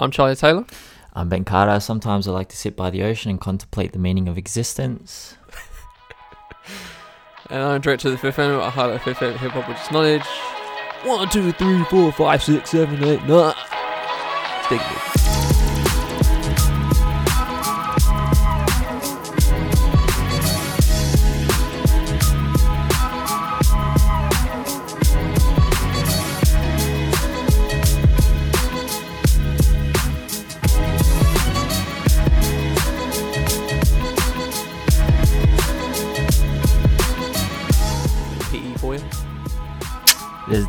I'm Charlie Taylor. I'm Ben Carter. Sometimes I like to sit by the ocean and contemplate the meaning of existence. And I'm director of the Fifth Element. I highlight Fifth Element hip hop, which is knowledge. One, two, three, four, five, six, seven, eight, nine. Stick it.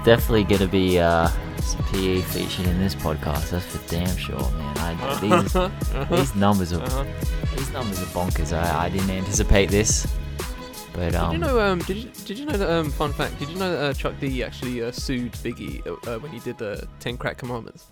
Definitely going to be uh, some PE featured in this podcast. That's for damn sure, man. I, these, these numbers are Uh-huh. these numbers are bonkers. I, I didn't anticipate this, but um, Did you know? Um, did you did you know that? Um, fun fact. Did you know that uh, Chuck D actually uh, sued Biggie uh, when he did the Ten Crack Commandments?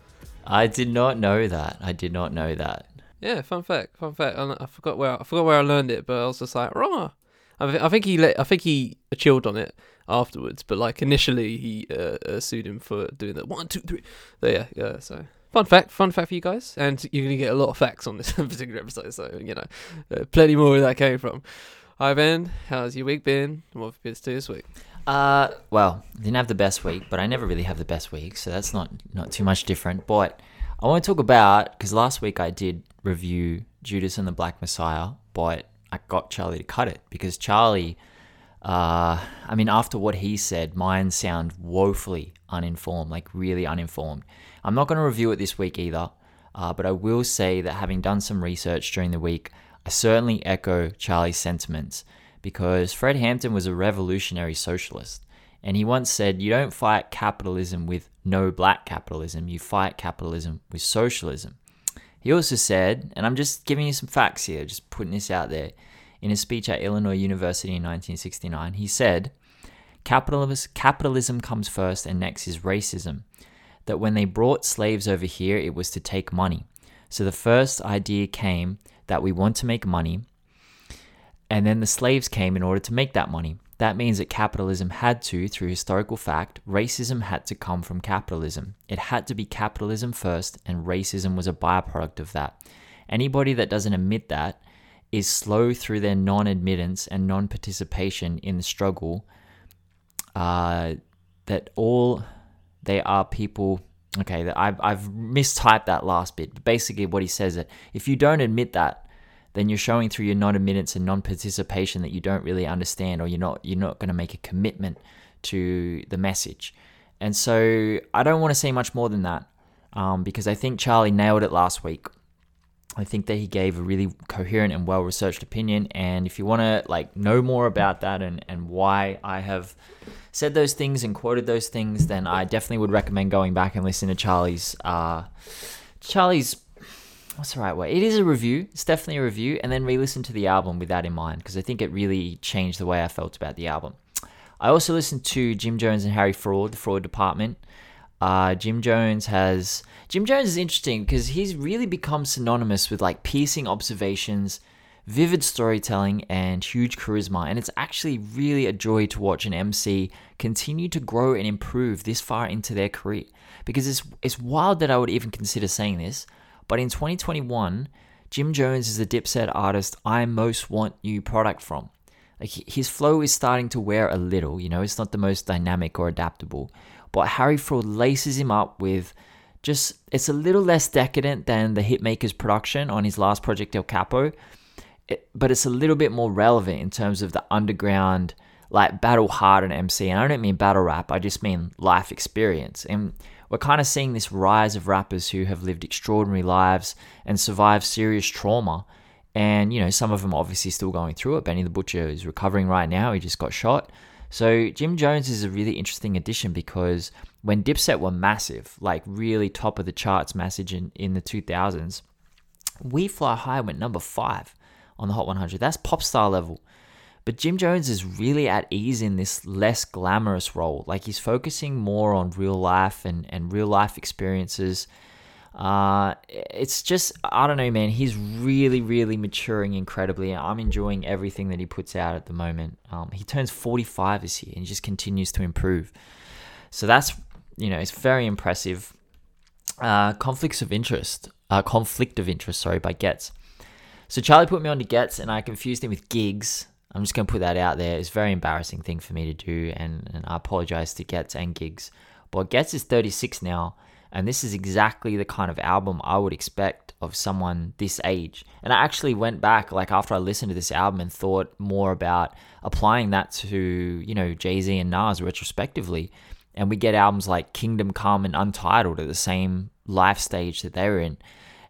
I did not know that. I did not know that. Yeah, fun fact. Fun fact. I, I forgot where I forgot where I learned it, but I was just like, wrong. I, thi- I think he let, I think he chilled on it afterwards, but like initially he uh, uh, sued him for doing that one, two, three. So yeah, yeah. So fun fact, fun fact for you guys, and you're gonna get a lot of facts on this particular episode. So you know, uh, plenty more where that came from. Hi Ben, how's your week been? What have you been to this week? Uh, well, didn't have the best week, but I never really have the best week, so that's not not too much different. But I want to talk about because last week I did review Judas and the Black Messiah, but I got Charlie to cut it because Charlie, uh, I mean, after what he said, mine sound woefully uninformed, like really uninformed. I'm not going to review it this week either, uh, but I will say that having done some research during the week, I certainly echo Charlie's sentiments because Fred Hampton was a revolutionary socialist. And he once said, You don't fight capitalism with no black capitalism, you fight capitalism with socialism. He also said, and I'm just giving you some facts here, just putting this out there, in a speech at Illinois University in 1969, he said, Capitalism, capitalism comes first and next is racism. That when they brought slaves over here, it was to take money. So the first idea came that we want to make money, and then the slaves came in order to make that money. That means that capitalism had to, through historical fact, racism had to come from capitalism. It had to be capitalism first, and racism was a byproduct of that. Anybody that doesn't admit that is slow through their non admittance and non participation in the struggle. Uh, that all they are people. Okay, I've, I've mistyped that last bit, but basically what he says that if you don't admit that, then you're showing through your non-admittance and non-participation that you don't really understand or you're not you're not going to make a commitment to the message and so i don't want to say much more than that um, because i think charlie nailed it last week i think that he gave a really coherent and well-researched opinion and if you want to like know more about that and, and why i have said those things and quoted those things then i definitely would recommend going back and listening to charlie's uh, charlie's what's the right way? It is a review. It's definitely a review, and then re-listen to the album with that in mind because I think it really changed the way I felt about the album. I also listened to Jim Jones and Harry Fraud, the Fraud Department. Uh, Jim Jones has Jim Jones is interesting because he's really become synonymous with like piercing observations, vivid storytelling, and huge charisma. And it's actually really a joy to watch an MC continue to grow and improve this far into their career. Because it's it's wild that I would even consider saying this, but in 2021, Jim Jones is the Dipset artist I most want new product from. Like his flow is starting to wear a little, you know, it's not the most dynamic or adaptable. But Harry Fraud laces him up with just it's a little less decadent than the Hitmakers production on his last project El Capo, it, but it's a little bit more relevant in terms of the underground like battle hardened MC. And I don't mean battle rap, I just mean life experience. And we're kind of seeing this rise of rappers who have lived extraordinary lives and survived serious trauma. And, you know, some of them obviously still going through it. Benny the Butcher is recovering right now. He just got shot. So Jim Jones is a really interesting addition because when Dipset were massive, like really top of the charts massive in, in the 2000s, We Fly High went number five on the Hot 100. That's pop star level. But Jim Jones is really at ease in this less glamorous role. Like he's focusing more on real life and, and real life experiences. Uh, it's just, I don't know, man. He's really, really maturing incredibly. I'm enjoying everything that he puts out at the moment. Um, he turns 45 this year and just continues to improve. So that's, you know, it's very impressive. uh, conflicts of interest, uh, conflict of interest, sorry, by Ghetts. So Charlie put me on to Ghetts, and I confused him with Giggs. I'm just gonna put that out there. It's a very embarrassing thing for me to do, and, and I apologize to Ghetts and Giggs. But Ghetts is 36 now, and this is exactly the kind of album I would expect of someone this age. And I actually went back, like after I listened to this album, and thought more about applying that to, you know, Jay Z and Nas retrospectively. And we get albums like Kingdom Come and Untitled at the same life stage that they were in.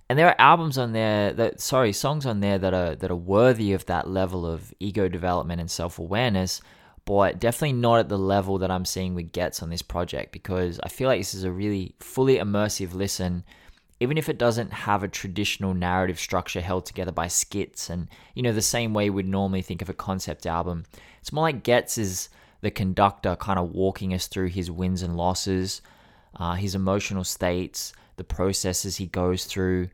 And there are albums on there that, sorry, songs on there that are that are worthy of that level of ego development and self awareness but definitely not at the level that I'm seeing with Ghetts on this project because I feel like this is a really fully immersive listen even if it doesn't have a traditional narrative structure held together by skits and you know the same way we'd normally think of a concept album it's more like Ghetts is the conductor kind of walking us through his wins and losses uh, his emotional states the processes he goes through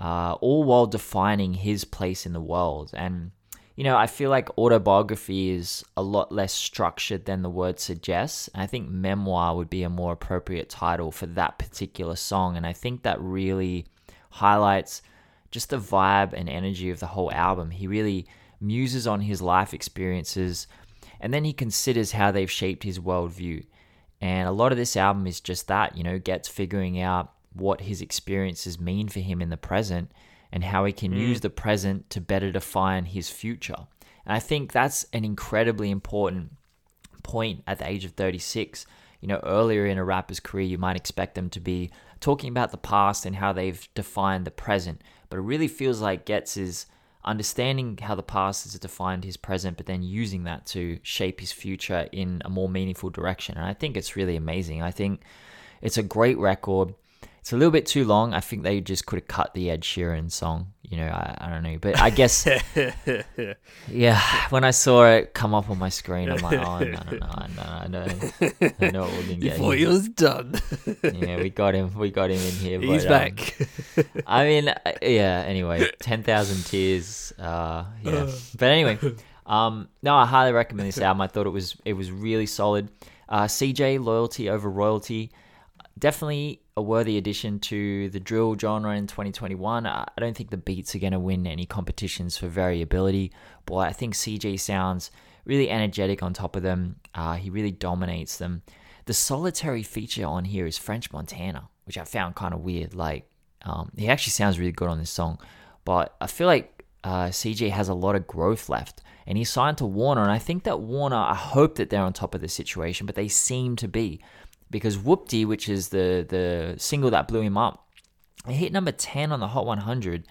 uh, all while defining his place in the world and you know, I feel like autobiography is a lot less structured than the word suggests. I think memoir would be a more appropriate title for that particular song. And I think that really highlights just the vibe and energy of the whole album. He really muses on his life experiences and then he considers how they've shaped his worldview. And a lot of this album is just that, you know, Ghetts figuring out what his experiences mean for him in the present and how he can mm. use the present to better define his future. And I think that's an incredibly important point at the age of 36. You know, earlier in a rapper's career, you might expect them to be talking about the past and how they've defined the present. But it really feels like Ghetts is understanding how the past has defined his present, but then using that to shape his future in a more meaningful direction. And I think it's really amazing. I think it's a great record. It's a little bit too long. I think they just could have cut the Ed Sheeran song. You know, I, I don't know. But I guess, yeah, when I saw it come up on my screen, I'm like, oh, no, no, no, no, I know, I know what we're going to get. Before he was done. yeah, we got him. We got him in here. He's but, back. Um, I mean, uh, yeah, anyway, 10,000 Tears. Uh, yeah. But anyway, um, no, I highly recommend this album. I thought it was it was really solid. Uh, CJ, Loyalty Over Royalty. Definitely a worthy addition to the drill genre in 2021. I don't think the beats are going to win any competitions for variability, but I think CJ sounds really energetic on top of them. Uh, he really dominates them. The solitary feature on here is French Montana, which I found kind of weird. Like, um, he actually sounds really good on this song, but I feel like uh, CJ has a lot of growth left. And he signed to Warner, and I think that Warner, I hope that they're on top of the situation, but they seem to be because Whoopty, which is the the single that blew him up, it hit number 10 on the Hot 100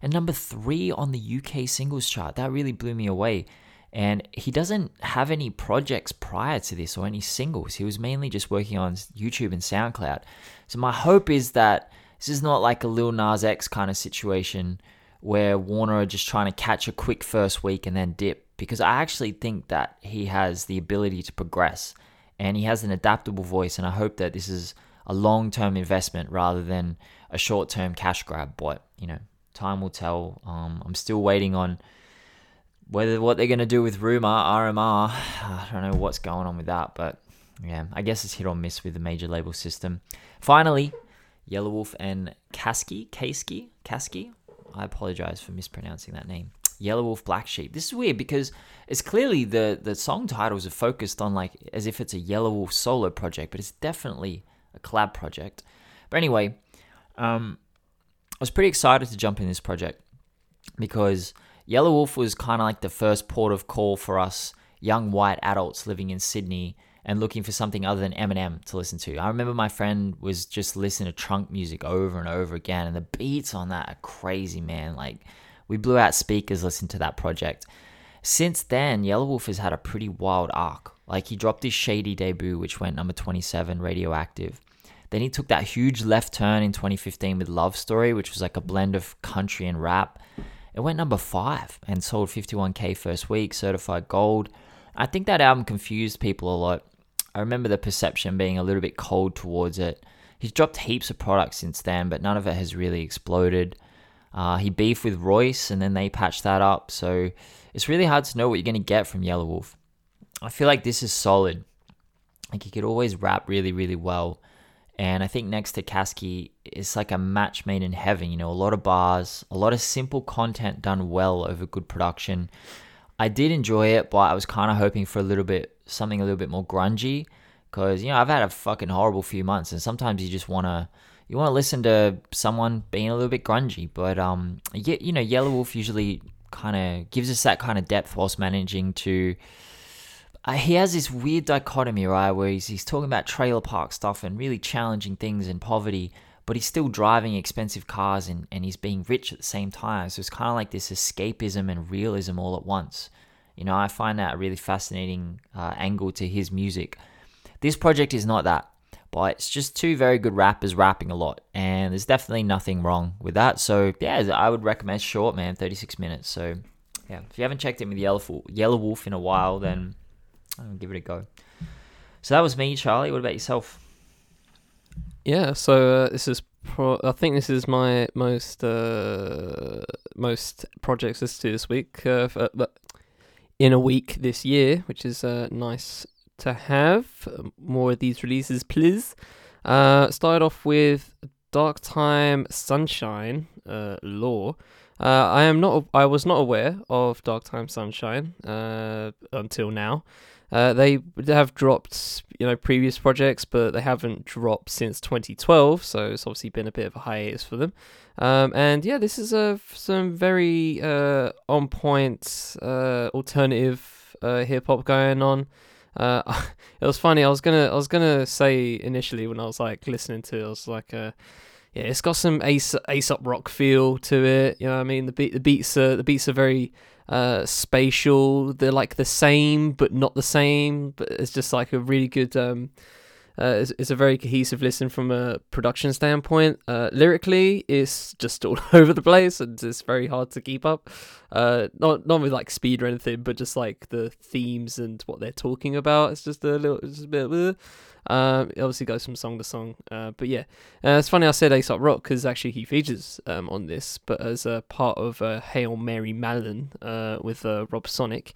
and number 3 on the UK singles chart. That really blew me away. And he doesn't have any projects prior to this or any singles. He was mainly just working on YouTube and SoundCloud. So my hope is that this is not like a Lil Nas X kind of situation where Warner are just trying to catch a quick first week and then dip because I actually think that he has the ability to progress and he has an adaptable voice. And I hope that this is a long term investment rather than a short term cash grab. But, you know, time will tell. Um, I'm still waiting on whether what they're going to do with Rumor, RMR. I don't know what's going on with that, but yeah, I guess it's hit or miss with the major label system. Finally, Yelawolf and Caskey, Caskey, Caskey. I apologize for mispronouncing that name. Yelawolf Black Sheep. This is weird because it's clearly the the song titles are focused on like as if it's a Yelawolf solo project, but it's definitely a collab project. But anyway, um, I was pretty excited to jump in this project because Yelawolf was kind of like the first port of call for us young white adults living in Sydney and looking for something other than Eminem to listen to. I remember my friend was just listening to trunk music over and over again, and the beats on that are crazy, man. Like we blew out speakers listening to that project. Since then, Yelawolf has had a pretty wild arc. Like he dropped his Shady debut, which went number 27, Radioactive. Then he took that huge left turn in 2015 with Love Story, which was like a blend of country and rap. It went number five and sold 51k first week, certified gold. I think that album confused people a lot. I remember the perception being a little bit cold towards it. He's dropped heaps of products since then, but none of it has really exploded. Uh, he beefed with Royce and then they patched that up. So it's really hard to know what you're going to get from Yelawolf. I feel like this is solid. Like he could always rap really, really well. And I think next to Caskey, it's like a match made in heaven. You know, a lot of bars, a lot of simple content done well over good production. I did enjoy it, but I was kind of hoping for a little bit something a little bit more grungy, because you know I've had a fucking horrible few months, and sometimes you just wanna you want to listen to someone being a little bit grungy. But um, yeah, you know, Yelawolf usually kind of gives us that kind of depth whilst managing to uh, he has this weird dichotomy, right, where he's, he's talking about trailer park stuff and really challenging things and poverty, but he's still driving expensive cars and, and he's being rich at the same time. So it's kind of like this escapism and realism all at once. You know, I find that a really fascinating uh, angle to his music. This project is not that, but it's just two very good rappers rapping a lot, and there's definitely nothing wrong with that. So yeah, I would recommend short, man, 36 minutes. So yeah, if you haven't checked in with Yellow, Wolf in a while, then I'll give it a go. So that was me, Charlie. What about yourself? Yeah, so uh, this is pro- I think this is my most uh, most projects listened to this week, uh, for, but in a week this year, which is uh, nice to have. More of these releases, please. Uh, started off with Dark Time Sunshine uh, Lore. Uh, I am not. I was not aware of Dark Time Sunshine uh, until now. Uh, they have dropped, you know, previous projects, but they haven't dropped since 2012, so it's obviously been a bit of a hiatus for them. Um, and yeah, this is a some very uh, on point uh, alternative uh, hip hop going on. Uh, it was funny. I was gonna I was gonna say initially when I was like listening to it, I was like, uh, yeah, it's got some Ace Aesop rock feel to it. You know, what I mean the beat the beats are the beats are very uh, spatial. They're like the same but not the same. But it's just like a really good. Um, uh, it's, it's, a very cohesive listen from a production standpoint. Uh, lyrically, it's just all over the place and it's very hard to keep up. Uh, not not with like speed or anything, but just like the themes and what they're talking about. It's just a little, just a bit. Um, it obviously goes from song to song. Uh, but yeah, uh, it's funny I said Aesop Rock because actually he features um, on this, but as a part of uh, Hail Mary Mallon uh, with uh, Rob Sonic.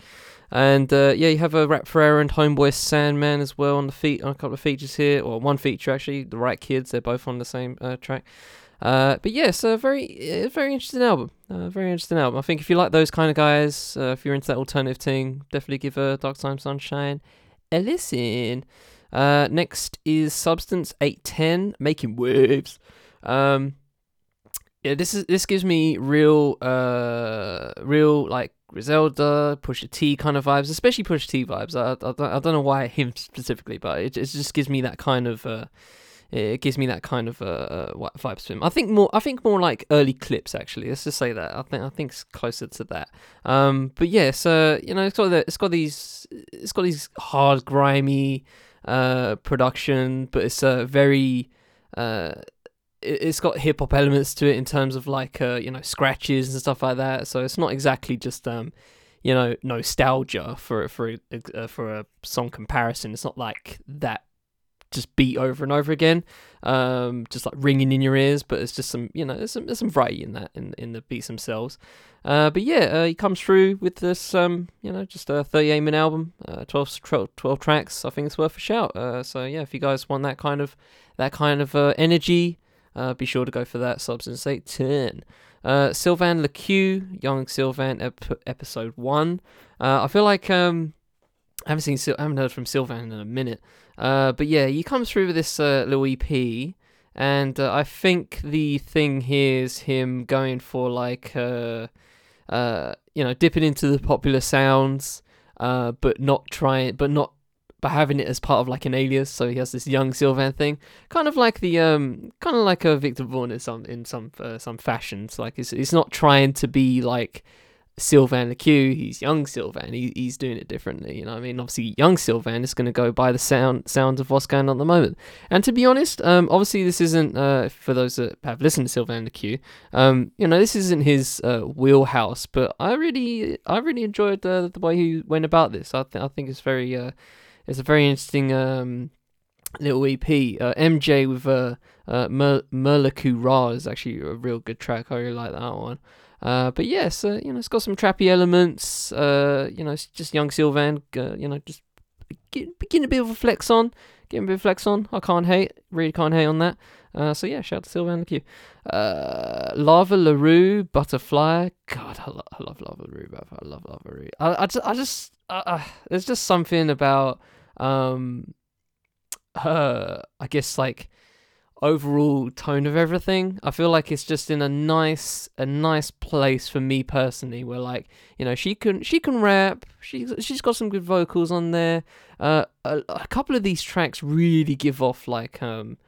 And yeah, you have a Rap Ferreira and Homeboy Sandman as well on the feet on a couple of features here, or one feature actually. The Right Kids, they're both on the same track. But yeah, a very, very interesting album. Very interesting album. I think if you like those kind of guys, if you're into that alternative thing, definitely give a Dark Time Sunshine a listen. Uh, next is Substance 810, Making Waves. Um, yeah, this is this gives me real, uh, real like Griselda, Pusha T kind of vibes, especially Pusha T vibes. I, I, don't, I don't know why him specifically, but it, it just gives me that kind of. Uh, it gives me that kind of uh, uh vibes to him. I think more. I think more like early Clipse. Actually, let's just say that. I think. I think it's closer to that. Um, but yeah, so you know, it's got the, it's got these. It's got these hard, grimy uh production, but it's a very uh. It's got hip hop elements to it in terms of like uh, you know scratches and stuff like that. So it's not exactly just um, you know nostalgia for for uh, for a song comparison. It's not like that just beat over and over again, um, just like ringing in your ears. But it's just some, you know, there's some, there's some variety in that in in the beats themselves. Uh, but yeah, uh, he comes through with this, um, you know, just a 38 minute album, uh, 12, 12, 12 tracks. I think it's worth a shout. Uh, so yeah, if you guys want that kind of that kind of uh, energy, uh, be sure to go for that. Substance 810. Uh, Sylvan LaCue, Young Sylvan, ep- episode one. Uh, I feel like um, I haven't seen, I haven't heard from Sylvan in a minute. Uh, but yeah, he comes through with this uh, little EP, and uh, I think the thing here is him going for like, uh, uh, you know, dipping into the popular sounds, uh, but not trying, but not, but having it as part of like an alias. So he has this young Sylvan thing, kind of like the, um, kind of like a Viktor Vaughn in some in some uh, some fashions. Like it's it's not trying to be like Sylvan LaCue, he's young Sylvan, he, he's doing it differently, you know I mean? Obviously, young Sylvan is going to go by the sound sounds of what's going on at the moment. And to be honest, um, obviously this isn't, uh, for those that have listened to Sylvan LaCue, um, you know, this isn't his uh, wheelhouse, but I really, I really enjoyed uh, the way he went about this. I, th- I think it's very, uh, it's a very interesting um, little EP. Uh, MJ with uh, uh, Mer- Merlaku Ra is actually a real good track. I really like that one. Uh, but yeah, uh, you know, it's got some trappy elements. Uh, you know, it's just young Sylvan. Uh, you know, just begin a bit of a flex on. getting a bit of flex on. I can't hate, really can't hate on that. Uh, so yeah, shout out to Sylvain Q. Uh, Lava La Rue, Butterfly. God, I, lo- I love Lava La Rue, bruv. I love Lava La Rue. I, I just, I just uh, there's just something about um I guess like overall tone of everything. I feel like it's just in a nice a nice place for me personally where like, you know, she can she can rap. She's she's got some good vocals on there. Uh a, a couple of these tracks really give off like um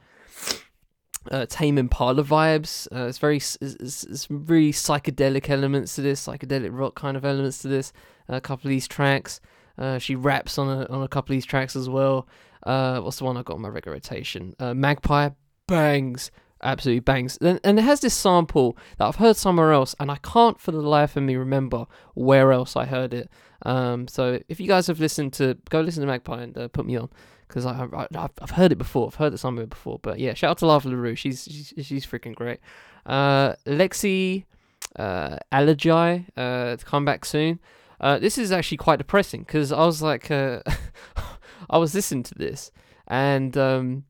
uh, Tame Impala vibes. Uh, it's very, it's, it's, it's really psychedelic elements to this, psychedelic rock kind of elements to this. Uh, a couple of these tracks. Uh, she raps on a on a couple of these tracks as well. Uh, what's the one I got on my regular rotation? Uh, Magpie bangs, absolutely bangs. And, and it has this sample that I've heard somewhere else, and I can't for the life of me remember where else I heard it. Um, so if you guys have listened to, go listen to Magpie and uh, put me on because I, I I've, I've heard it before. I've heard it somewhere before. But yeah, shout out to Lava La Rue. She's she's, she's freaking great. Uh, Lexi, uh, Alijai, uh, to come back soon. Uh, this is actually quite depressing because I was like, uh, I was listening to this and um,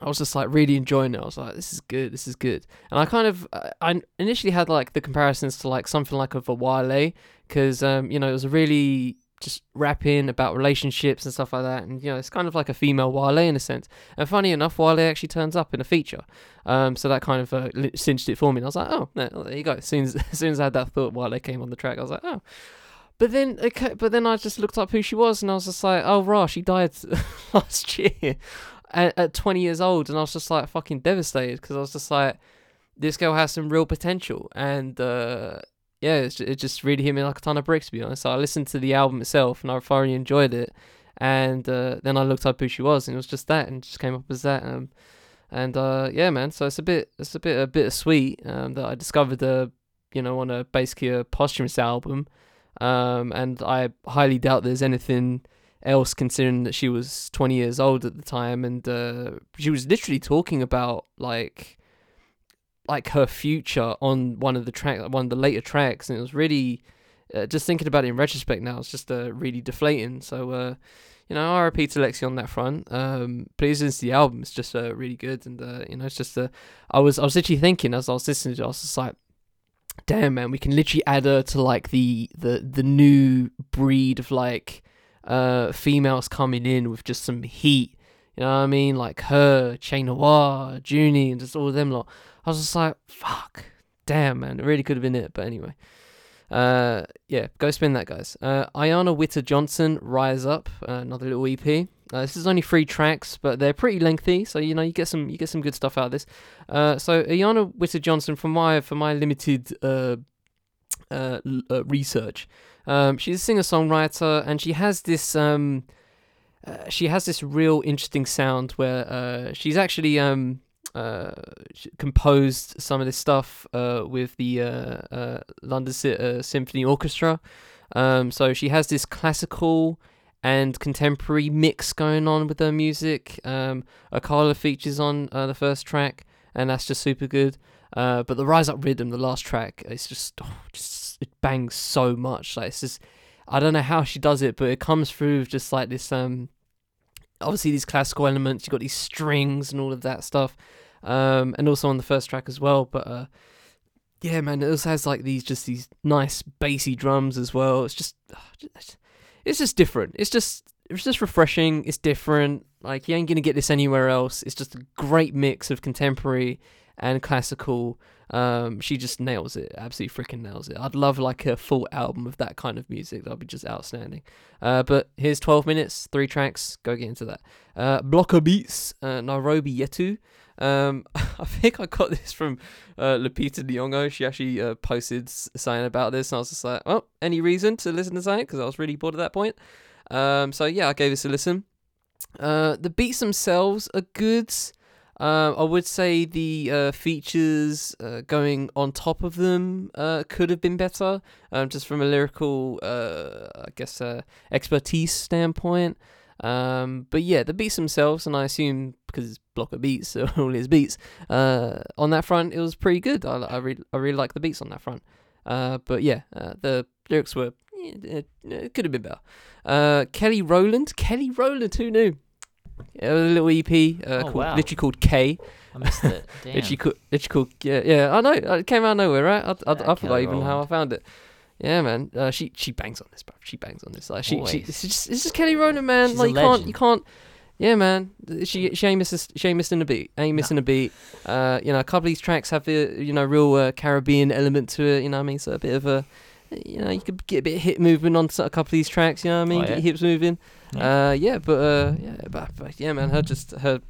I was just like really enjoying it. I was like, this is good, this is good. And I kind of, uh, I initially had like the comparisons to like something like of a Wale because um, you know it was a really just rapping about relationships and stuff like that. And you know, it's kind of like a female Wale in a sense. And funny enough, Wale actually turns up in a feature. Um, so that kind of uh, cinched it for me. And I was like, oh, there you go. As soon as, as soon as I had that thought Wale came on the track, I was like, oh. But then, okay, but then I just looked up who she was, and I was just like, oh, rah, she died last year at, at 20 years old, and I was just like fucking devastated because I was just like, this girl has some real potential, and uh, yeah, it, it just really hit me like a ton of bricks, to be honest. So I listened to the album itself, and I thoroughly enjoyed it, and uh, then I looked up who she was, and it was just that, and just came up as that. Um, and uh, yeah, man. So it's a bit, it's a bit, a bit sweet um, that I discovered the, you know, on a basically a posthumous album um, and I highly doubt there's anything else considering that she was 20 years old at the time and uh, she was literally talking about like like her future on one of the track one of the later tracks and it was really uh, just thinking about it in retrospect now it's just uh, really deflating. So uh, you know RIP to Lexi on that front. Um listen to the album it's just uh, really good and uh, you know it's just uh, I was I was literally thinking as I was listening to it I was just like damn man, we can literally add her to like the the the new breed of like uh females coming in with just some heat. You know what I mean? Like her, Che Noir, Junie, and just all of them lot. I was just like, fuck, damn man, it really could have been it. But anyway. Uh, yeah, go spin that, guys. Uh, Ayanna Witter Johnson, Rise Up, uh, another little EP. Uh, this is only three tracks, but they're pretty lengthy, so you know you get some you get some good stuff out of this. Uh, so Ayanna Witter Johnson, for my for my limited uh, uh, uh research, um, she's a singer songwriter, and she has this um, uh, she has this real interesting sound where uh, she's actually um, uh, composed some of this stuff uh, with the London uh, Symphony Orchestra. Um, so she has this classical and contemporary mix going on with her music. Um, Akala features on the first track, and that's just super good. Uh, but the Rise Up Rhythm, the last track, it's just, oh, just it bangs so much. Like it's just, I don't know how she does it, but it comes through just like this. Um, obviously these classical elements. You have got these strings and all of that stuff, um, and also on the first track as well. But uh, yeah, man, it also has like these just these nice bassy drums as well. It's just, it's just different. It's just it's just refreshing. It's different. Like you ain't gonna get this anywhere else. It's just a great mix of contemporary and classical. Um, she just nails it. Absolutely freaking nails it. I'd love like a full album of that kind of music. That'd be just outstanding. Uh, but here's 12 minutes, three tracks. Go get into that. Uh, Blocker Beats, uh, Nairobi Yetu. Um, I think I got this from uh, Lupita Nyong'o. She actually uh, posted something about this, and I was just like, "Well, any reason to listen to something?" Because I was really bored at that point. Um, so yeah, I gave this a listen. Uh, the beats themselves are good. Uh, I would say the uh, features uh, going on top of them uh, could have been better, um, just from a lyrical, uh, I guess, uh, expertise standpoint. Um, but yeah, the beats themselves, and I assume because it's Blocker Beats, so all his beats, uh, on that front, it was pretty good. I, I really, I really like the beats on that front. But yeah, the lyrics were, it, it could have been better. Kelly Rowland, Kelly Rowland, who knew? A little EP uh, Oh, called wow. literally called K. I missed it. Damn. Literally, called, literally called yeah, yeah. I know it came out of nowhere, right? I, I, I forgot even how I found it. Yeah, man. Uh, she she bangs on this, bro. She bangs on this. Like she, she it's just it's just Kelly Rowland, man. She's like you can't you can't. Yeah, man. She she ain't missing she ain't missing a beat. Ain't missing a beat. Uh, you know, a couple of these tracks have the you know real uh, Caribbean element to it. You know what I mean? So a bit of a you know you could get a bit of hip movement on a couple of these tracks. You know what I mean? Oh, Get yeah. your hips moving. Yeah. Uh, yeah, but uh, yeah, but, but yeah, man. Her just her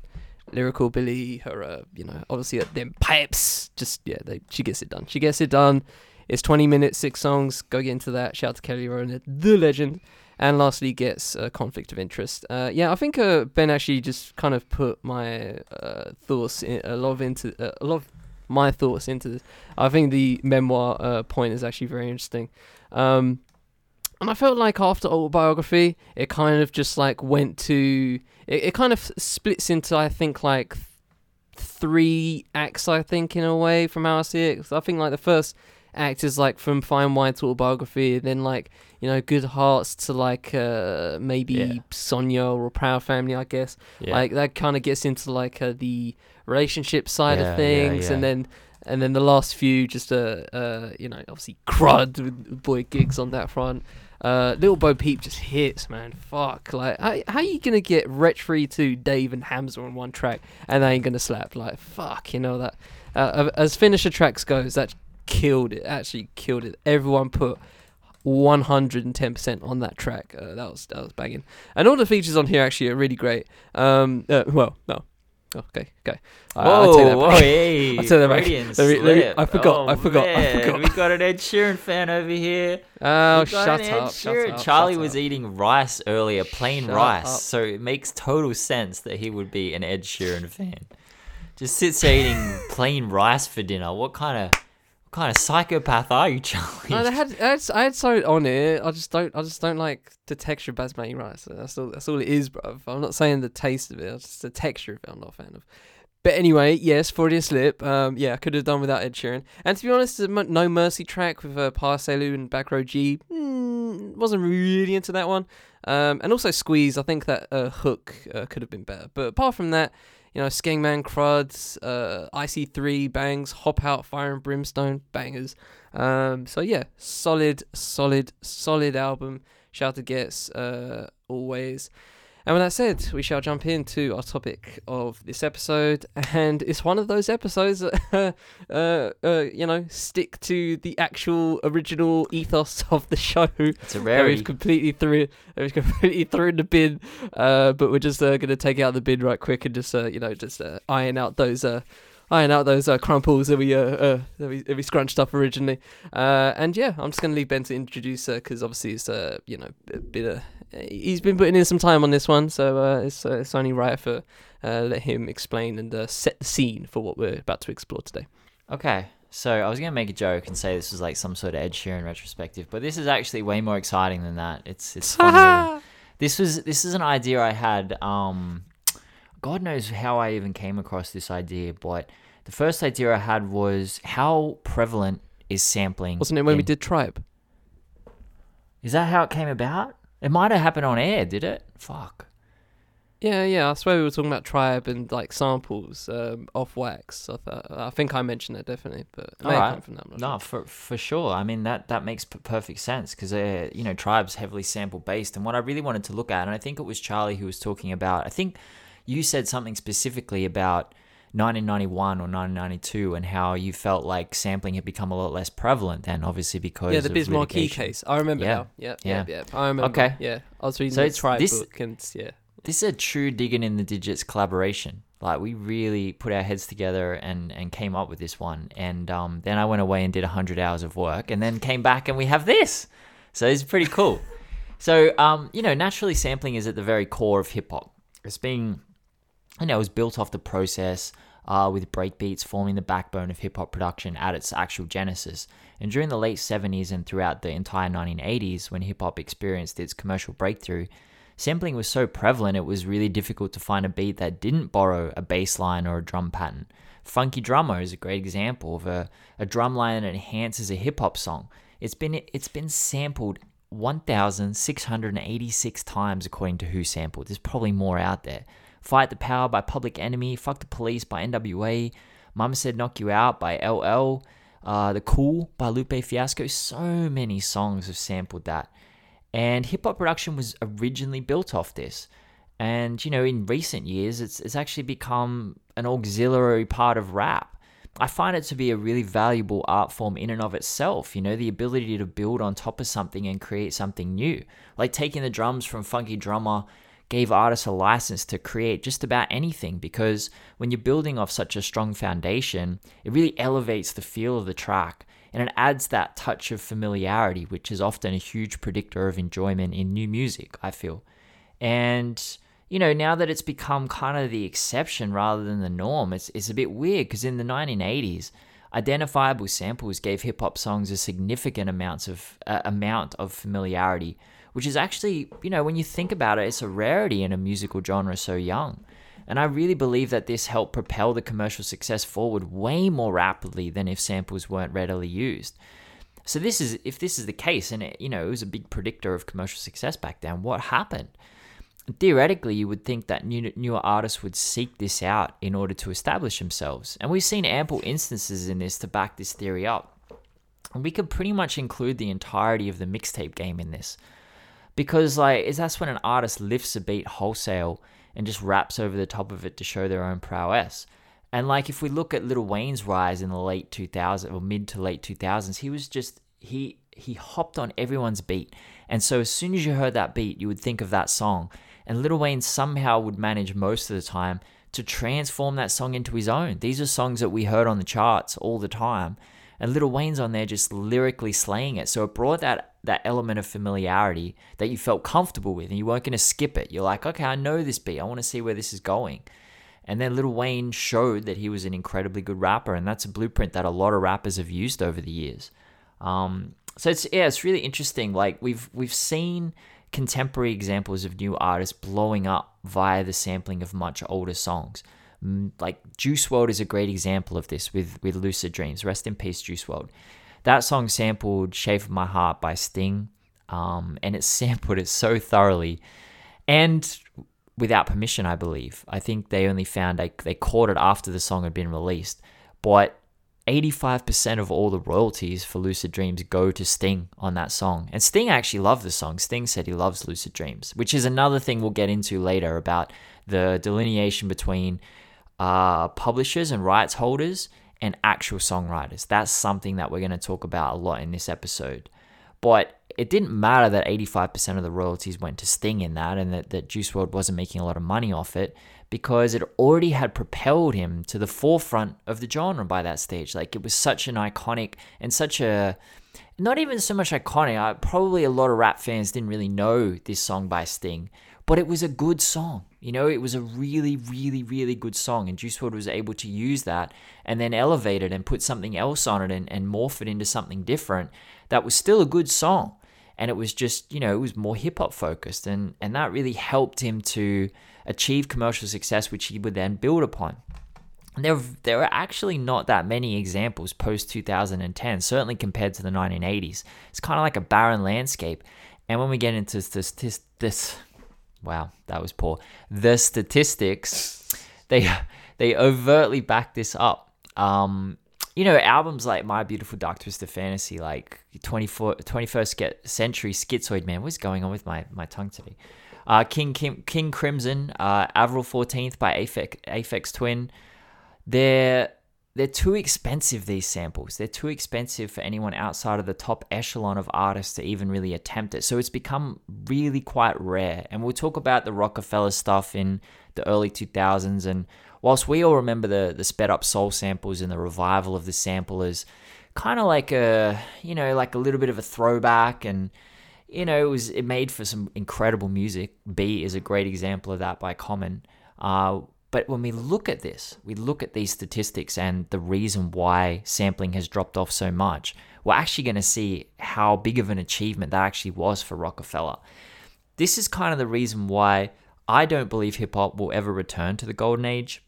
lyrical ability, her uh, you know, obviously uh, them pipes. Just yeah, they, she Ghetts it done. She gets it done. It's 20 minutes, six songs. Go get into that. Shout out to Kelly Rowland, the legend. And lastly, gets uh, conflict of interest. Uh, yeah, I think uh, Ben actually just kind of put my uh, thoughts in, a lot of into uh, a lot of my thoughts into this. I think the memoir uh, point is actually very interesting. Um, and I felt like after autobiography, it kind of just like went to it, it kind of splits into I think like th- three acts. I think in a way from how I see it. I think like the first act is like from Fine Wine to autobiography, then like you know Good Hearts to like uh maybe Yeah. Sonia or Proud Family, I guess. yeah. Like that kind of gets into like uh, the relationship side Yeah, of things, and then and then the last few just uh, uh you know obviously crud with boy Giggs on that front. Uh, Little Bo Peep just hits, man. Fuck, like how how you gonna get Wretch 32 Dave and Hamza on one track and they ain't gonna slap? Like fuck, you know that. Uh, as finisher tracks goes, that killed it. Actually killed it. Everyone put 110% on that track. Uh, that was that was banging. And all the features on here actually are really great. Um, uh, well, no. Okay, okay. I- Whoa, I take that whoa, hey, I take that back. Let me- let me- I forgot, I Oh, forgot, I forgot. We got an Ed Sheeran fan over here. Oh, shut up, shut Sheeran. up. Charlie shut was up. eating rice earlier, plain Shut rice. up. So it makes total sense that he would be an Ed Sheeran fan. Just sits there eating plain rice for dinner. What kind of what kind of psychopath are you, Charlie? They had, I had, I had something on it. I just don't, I just don't like the texture of basmati rice. That's all, that's all it is, bruv. I'm not saying the taste of it. It's just the texture of it. I'm not a fan of. But anyway, yes, Freudian slip. Um, yeah, I could have done without Ed Sheeran. And to be honest, the No Mercy track with uh, Pa Salieu and BackRoad Gee, mm, wasn't really into that one. Um, and also Squeeze, I think that uh, hook uh, could have been better. But apart from that, you know, Skengman, Cruds, uh, IC3, Bangs, Hop Out, Fire and Brimstone, bangers. Um, so yeah, solid, solid, solid album. Shout out to Ghetts, uh, always. And with that said, we shall jump into our topic of this episode, and it's one of those episodes that, uh, uh, you know, stick to the actual original ethos of the show. it's a rarity. we've completely threw it. We've completely threw in the bin. Uh, but we're just uh, gonna take it out of the bin right quick and just uh, you know just uh, iron out those uh, iron out those uh, crumples that we uh, uh that we, that we scrunched up originally. Uh, and yeah, I'm just gonna leave Ben to introduce her because obviously it's uh you know a bit of he's been putting in some time on this one, so uh, it's uh, it's only right for uh, let him explain and uh, set the scene for what we're about to explore today. Okay, so I was gonna make a joke and say this was like some sort of Ed Sheeran retrospective, but this is actually way more exciting than that. It's it's funnier. this was this is an idea I had. Um, God knows how I even came across this idea, but the first idea I had was how prevalent is sampling? Wasn't it when we did Tribe? Is that how it came about? It might have happened on air, did it? Fuck. Yeah, yeah. I swear we were talking about tribe and like samples um, off wax. I thought, I think I mentioned it definitely, but it may Alright. come from that. No, sure. for for sure. I mean that that makes p- perfect sense because uh, you know tribes heavily sample based, and what I really wanted to look at, and I think it was Charlie who was talking about. I think you said something specifically about 1991 or 1992, and how you felt like sampling had become a lot less prevalent then, obviously because Yeah, the Biz Markie case. I remember Yeah. now. Yeah, yeah, Yeah. yeah. I remember. Okay. Yeah, I was reading So the tribe this- book, and yeah, This is a true digging in the digits collaboration. Like we really put our heads together and and came up with this one. And um, then I went away and did hundred hours of work, and then came back and we have this. So it's pretty cool. so um, you know, naturally sampling is at the very core of hip hop. It's being, know, it was built off the process. Uh, with breakbeats forming the backbone of hip hop production at its actual genesis. And during the late 70s and throughout the entire 1980s, when hip hop experienced its commercial breakthrough, sampling was so prevalent it was really difficult to find a beat that didn't borrow a bass line or a drum pattern. Funky Drummer is a great example of a, a drum line that enhances a hip hop song. It's been it's been sampled 1,686 times according to Who Sampled. There's probably more out there. Fight the Power by Public Enemy, Fuck the Police by NWA, Mama Said Knock You Out by LL, uh, The Cool by Lupe Fiasco. So many songs have sampled that. And hip hop production was originally built off this. And, you know, in recent years, it's, it's actually become an auxiliary part of rap. I find it to be a really valuable art form in and of itself, you know, the ability to build on top of something and create something new. Like taking the drums from Funky Drummer gave artists a license to create just about anything because when you're building off such a strong foundation, it really elevates the feel of the track and it adds that touch of familiarity, which is often a huge predictor of enjoyment in new music, I feel. And you know, now that it's become kind of the exception rather than the norm, it's, it's a bit weird because in the 1980s, identifiable samples gave hip hop songs a significant amounts of uh, amount of familiarity, which is actually, you know, when you think about it, it's a rarity in a musical genre so young. And I really believe that this helped propel the commercial success forward way more rapidly than if samples weren't readily used. So this is if this is the case, and it, you know, it was a big predictor of commercial success back then. What happened? theoretically, you would think that new, newer artists would seek this out in order to establish themselves. And we've seen ample instances in this to back this theory up. And we could pretty much include the entirety of the mixtape game in this. Because like is that's when an artist lifts a beat wholesale and just raps over the top of it to show their own prowess. And like if we look at Little Wayne's rise in the late 2000s or mid to late 2000s, he was just he he hopped on everyone's beat. And so as soon as you heard that beat, you would think of that song and Little Wayne somehow would manage most of the time to transform that song into his own. These are songs that we heard on the charts all the time. And Little Wayne's on there just lyrically slaying it. So it brought that that element of familiarity that you felt comfortable with and you weren't going to skip it. You're like, okay, I know this beat. I want to see where this is going. And then Lil Wayne showed that he was an incredibly good rapper, and that's a blueprint that a lot of rappers have used over the years. Um, so it's yeah, it's really interesting. Like we've we've seen contemporary examples of new artists blowing up via the sampling of much older songs. Like Juice WRLD is a great example of this with, with Lucid Dreams. Rest in peace, Juice WRLD. That song sampled Shape of My Heart by Sting, um, and it sampled it so thoroughly and without permission, I believe. I think they only found they, they caught it after the song had been released. But 85% of all the royalties for Lucid Dreams go to Sting on that song. And Sting actually loved the song. Sting said he loves Lucid Dreams, which is another thing we'll get into later about the delineation between uh, publishers and rights holders and actual songwriters. That's something that we're going to talk about a lot in this episode. But it didn't matter that 85% of the royalties went to Sting in that and that, that Juice WRLD wasn't making a lot of money off it because it already had propelled him to the forefront of the genre by that stage. Like it was such an iconic and such a not even so much iconic. I, probably a lot of rap fans didn't really know this song by Sting, but it was a good song. You know, it was a really, really, really good song, and Juice WRLD was able to use that and then elevate it and put something else on it and, and morph it into something different. That was still a good song, and it was just, you know, it was more hip hop focused, and and that really helped him to achieve commercial success, which he would then build upon. There, there are actually not that many examples post 2010, certainly compared to the 1980s. It's kind of like a barren landscape. And when we get into this, this, this wow, that was poor. The statistics, they they overtly back this up. Um, you know, albums like My Beautiful Dark Twisted Fantasy, like 24, 21st Century Schizoid Man. What's going on with my, my tongue today? Uh, King, King Crimson, uh, Avril 14th by Aphex, Aphex Twin. They're they're too expensive these samples. They're too expensive for anyone outside of the top echelon of artists to even really attempt it. So it's become really quite rare. And we'll talk about the Roc-A-Fella stuff in the early 2000s and whilst we all remember the the sped up soul samples and the revival of the samplers kind of like a you know like a little bit of a throwback and you know, it was it made for some incredible music. B is a great example of that by Common. Uh, but when we look at this, we look at these statistics and the reason why sampling has dropped off so much, we're actually going to see how big of an achievement that actually was for Roc-A-Fella. This is kind of the reason why I don't believe hip hop will ever return to the golden age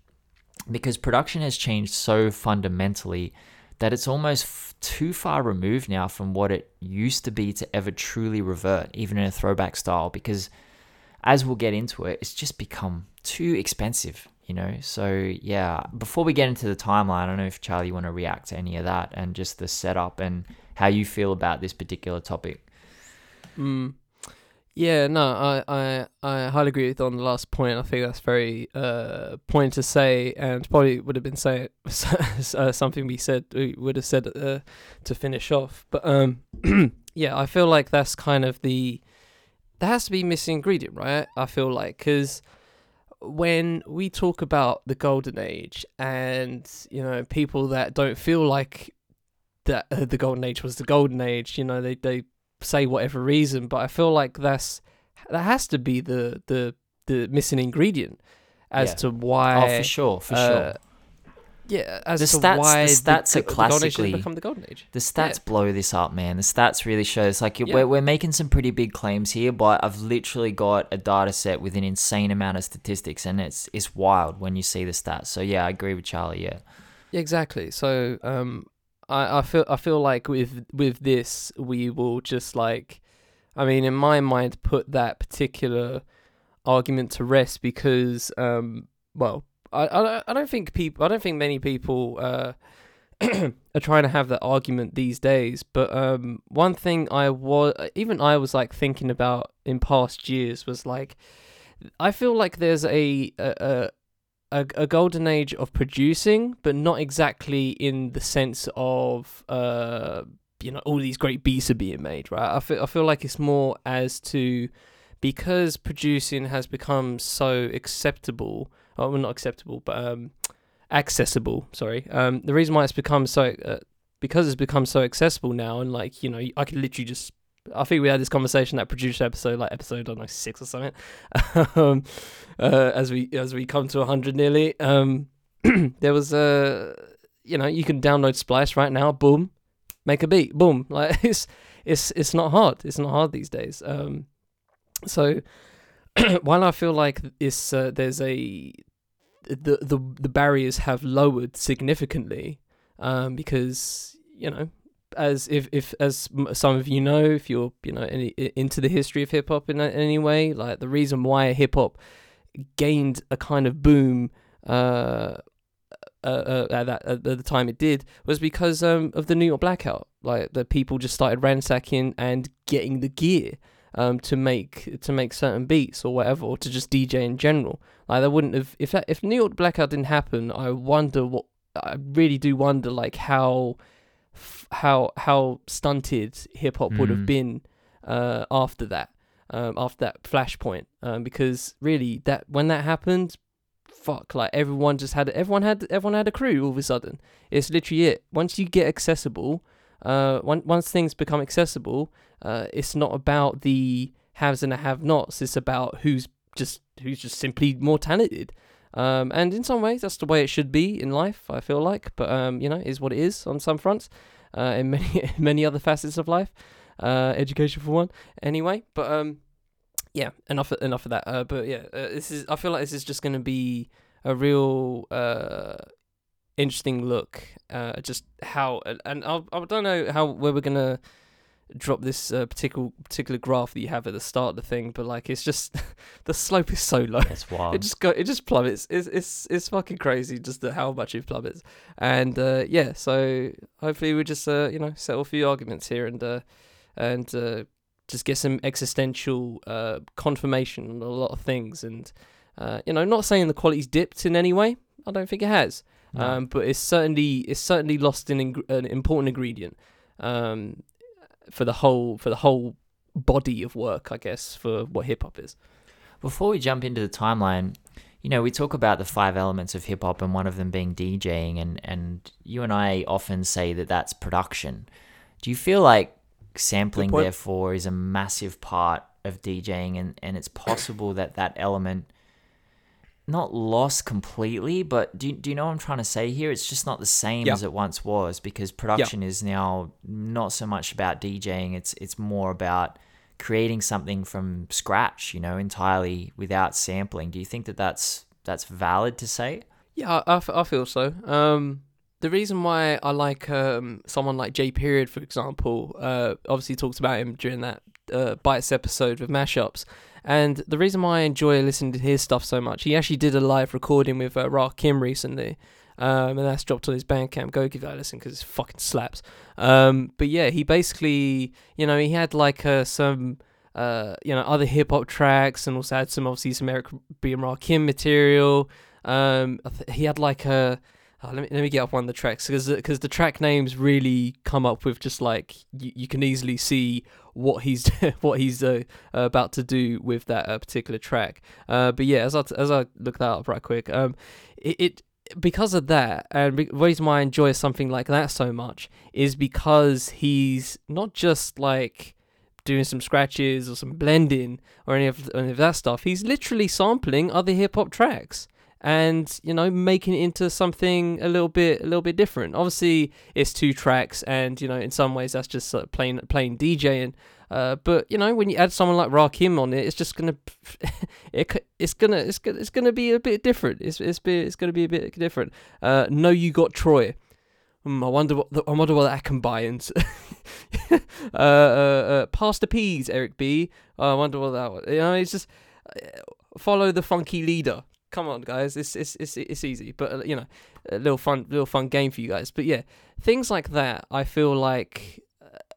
because production has changed so fundamentally that it's almost f- too far removed now from what it used to be to ever truly revert, even in a throwback style. Because, as we'll get into it, it's just become too expensive, you know. So yeah, before we get into the timeline, I don't know if Charlie you want to react to any of that and just the setup and how you feel about this particular topic. Mm. Yeah, no, I, I, I highly agree with on the last point. I think that's very uh point to say, and probably would have been say uh, something we said we would have said uh, to finish off. But um, yeah, I feel like that's kind of the there has to be missing ingredient, right? I feel like because when we talk about the golden age and you know people that don't feel like that uh, the golden age was the golden age, you know they they say whatever reason, but I feel like that's that has to be the the the missing ingredient as Yeah. to why. oh, for sure, for uh, sure. Yeah, as The to stats- the why stats are the golden age didn't classically- become the golden age. The stats blow this up, man. The stats really show it's like Yeah. we're, we're making some pretty big claims here, but I've literally got a data set with an insane amount of statistics, and it's it's wild when you see the stats. So yeah, I agree with Charlie. Yeah, Yeah, exactly. So um, I, I feel I feel like with with this we will just like, I mean, in my mind, put that particular argument to rest because um, well, I I don't, think people I don't think many people uh are trying to have that argument these days. But um, one thing I was even I was like thinking about in past years was like, I feel like there's a a, a a, a golden age of producing, but not exactly in the sense of uh you know all these great beats are being made, right? I feel I feel like it's more as to because producing has become so acceptable, oh, well not acceptable, but um accessible. Sorry, um the reason why it's become so uh, because it's become so accessible now, and like you know I could literally just. I think we had this conversation that producer episode, like episode I don't know six or something, um, uh, as we as we come to hundred nearly. Um, there was a, you know, you can download Splice right now. Boom, make a beat. Boom, like it's it's it's not hard. It's not hard these days. Um, so while I feel like it's uh, there's a the the the barriers have lowered significantly, um, because you know as if if as some of you know, if you're you know any, into the history of hip hop in any way, like the reason why hip hop gained a kind of boom uh, uh, uh, at that at the time it did was because um of the New York blackout. Like the people just started ransacking and getting the gear um to make to make certain beats or whatever, or to just DJ in general. Like that wouldn't have if that if New York blackout didn't happen. I wonder what I really do wonder like how how how stunted hip hop would have Mm. been uh, after that, um, after that flashpoint, um, because really that when that happened, fuck, like everyone just had everyone had everyone had a crew all of a sudden. It's literally it. Once you get accessible, uh, once once things become accessible, uh, it's not about the haves and the have-nots. It's about who's just who's just simply more talented. Um, and in some ways, that's the way it should be in life. I feel like, but um, you know, is what it is on some fronts. Uh, in many many other facets of life, uh, education for one. Anyway, but um, yeah, enough enough of that. Uh, but yeah, uh, this is. I feel like this is just gonna be a real uh interesting look. Uh, just how and, and I I don't know how where we're gonna drop this uh, particular particular graph that you have at the start of the thing, but like it's just the slope is so low. It's wild. It just go. It just plummets. It's it's it's fucking crazy just the, how much it plummets. And uh, yeah, so hopefully we just uh, you know settle a few arguments here and uh, and uh, just get some existential uh, confirmation on a lot of things. And uh, you know, not saying the quality's dipped in any way. I don't think it has. No. Um, but it's certainly it's certainly lost an, ing- an important ingredient um, for the whole for the whole body of work, I guess, for what hip hop is. Before we jump into the timeline, you know, we talk about the five elements of hip hop and one of them being DJing, and, and you and I often say that that's production. Do you feel like sampling, therefore, is a massive part of DJing, and, and it's possible that that element not lost completely, but do, you- do you know what I'm trying to say here? It's just not the same Yeah. as it once was because production is now not so much about DJing, it's it's more about creating something from scratch, you know, entirely without sampling. Do you think that that's that's valid to say? Yeah, I, I f- I feel so. Um, the reason why I like um, someone like J Period, for example, uh, obviously talks about him during that uh, Bites episode with mashups, And the reason why I enjoy listening to his stuff so much, he actually did a live recording with uh, recently. Um, and that's dropped on his Bandcamp. Go give that a listen because it fucking slaps. Um, but yeah, he basically, you know, he had like uh, some, uh, you know, other hip hop tracks and also had some obviously some Eric B and Rakim material. Um, he had like a. Oh, let me let me get up one of the tracks because because the track names really come up with just like you, you can easily see what he's what he's uh, about to do with that uh, particular track. Uh, but yeah, as I as I look that up right quick, um, it, it because of that, and the reason why I enjoy something like that so much is because he's not just like doing some scratches or some blending or any of any of that stuff. He's literally sampling other hip hop tracks and you know making it into something a little bit a little bit different. Obviously, it's two tracks, and you know in some ways that's just uh, plain plain DJing. Uh, but you know, when you add someone like Rakim on it, it's just gonna, it, it's gonna, it's gonna, it's gonna be a bit different. It's it's be, it's gonna be a bit different. Uh, no, you got Troy. Hmm, I wonder what the, I wonder what that combines. uh, uh, uh, Pastor P's Eric B. I wonder what that was. You know, it's just uh, follow the funky leader. Come on, guys, it's it's it's it's easy, but uh, you know, a little fun, little fun game for you guys. But yeah, things like that, I feel like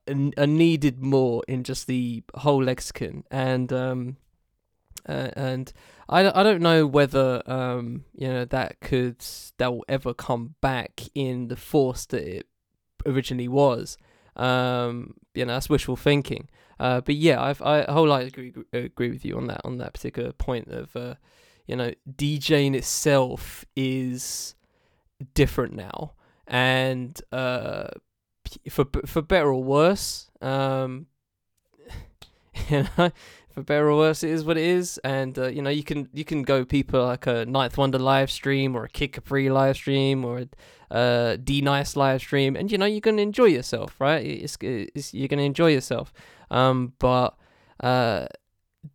are needed more in just the whole lexicon. And um uh, and I, I don't know whether um you know that could that will ever come back in the force that it originally was. Um you know that's wishful thinking. Uh but yeah I've I wholly agree agree with you on that on that particular point of uh you know DJing itself is different now and uh for for better or worse. Um, you know, for better or worse, it is what it is, and uh, you know you can you can go people like a Ninth Wonder live stream or a Kid Capri live stream or a uh, D-Nice live stream, and you know you're gonna enjoy yourself, right? It's, it's you're gonna enjoy yourself. Um, but uh,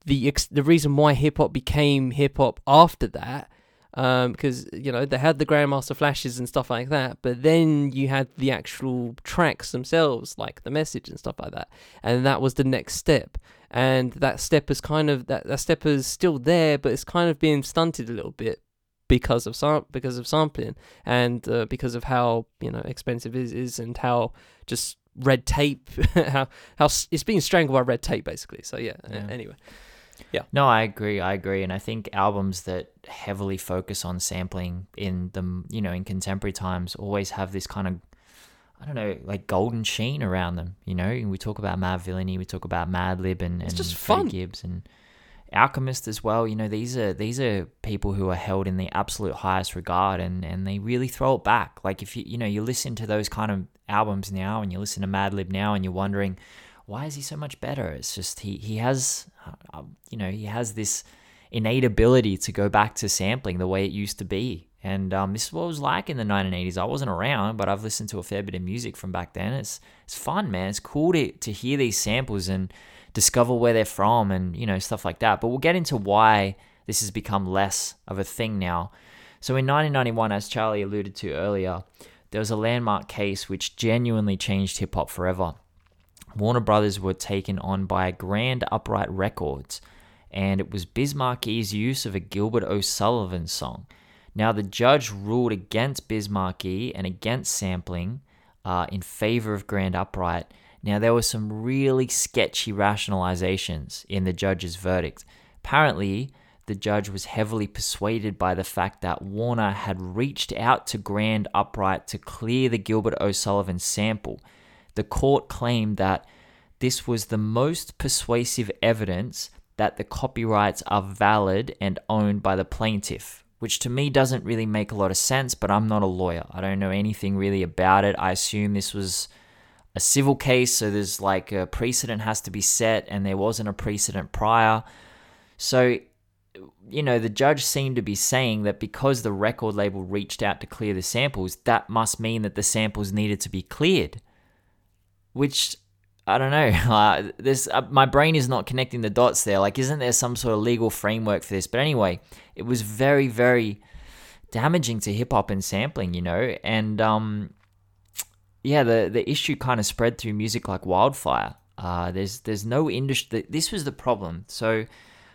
the ex- the reason why hip hop became hip hop after that um, because you know they had the Grandmaster flashes and stuff like that, but then you had the actual tracks themselves, like the message and stuff like that, and that was the next step. And that step is kind of that that step is still there, but it's kind of being stunted a little bit because of sam- because of sampling and uh, because of how you know expensive it is and how just red tape how how it's being strangled by red tape basically. So yeah. yeah. Anyway. Yeah. No, I agree. I agree, and I think albums that heavily focus on sampling in the you know in contemporary times always have this kind of I don't know like golden sheen around them. You know, and we talk about Madvillainy, we talk about Madlib, and and just fun. Gibbs and Alchemist as well. You know, these are these are people who are held in the absolute highest regard, and and they really throw it back. Like if you you know you listen to those kind of albums now, and you listen to Madlib now, and you're wondering why is he so much better? It's just he he has, uh, you know, he has this innate ability to go back to sampling the way it used to be. And um, this is what it was like in the 1980s. I wasn't around, but I've listened to a fair bit of music from back then. It's it's fun, man. It's cool to to hear these samples and discover where they're from and you know stuff like that. But we'll get into why this has become less of a thing now. So in 1991, as Charlie alluded to earlier, there was a landmark case which genuinely changed hip hop forever. Warner Brothers were taken on by Grand Upright Records, and it was Biz Markie's use of a Gilbert O'Sullivan song. Now, the judge ruled against Biz Markie and against sampling uh, in favor of Grand Upright. Now, there were some really sketchy rationalizations in the judge's verdict. Apparently, the judge was heavily persuaded by the fact that Warner had reached out to Grand Upright to clear the Gilbert O'Sullivan sample the court claimed that this was the most persuasive evidence that the copyrights are valid and owned by the plaintiff, which to me doesn't really make a lot of sense, but I'm not a lawyer. I don't know anything really about it. I assume this was a civil case, so there's like a precedent has to be set, and there wasn't a precedent prior. So, you know, the judge seemed to be saying that because the record label reached out to clear the samples, that must mean that the samples needed to be cleared which I don't know. Uh, this uh, my brain is not connecting the dots there. Like, isn't there some sort of legal framework for this? But anyway, it was very, very damaging to hip hop and sampling, you know. And um, yeah, the the issue kind of spread through music like wildfire. Uh, there's there's no industry. This was the problem. So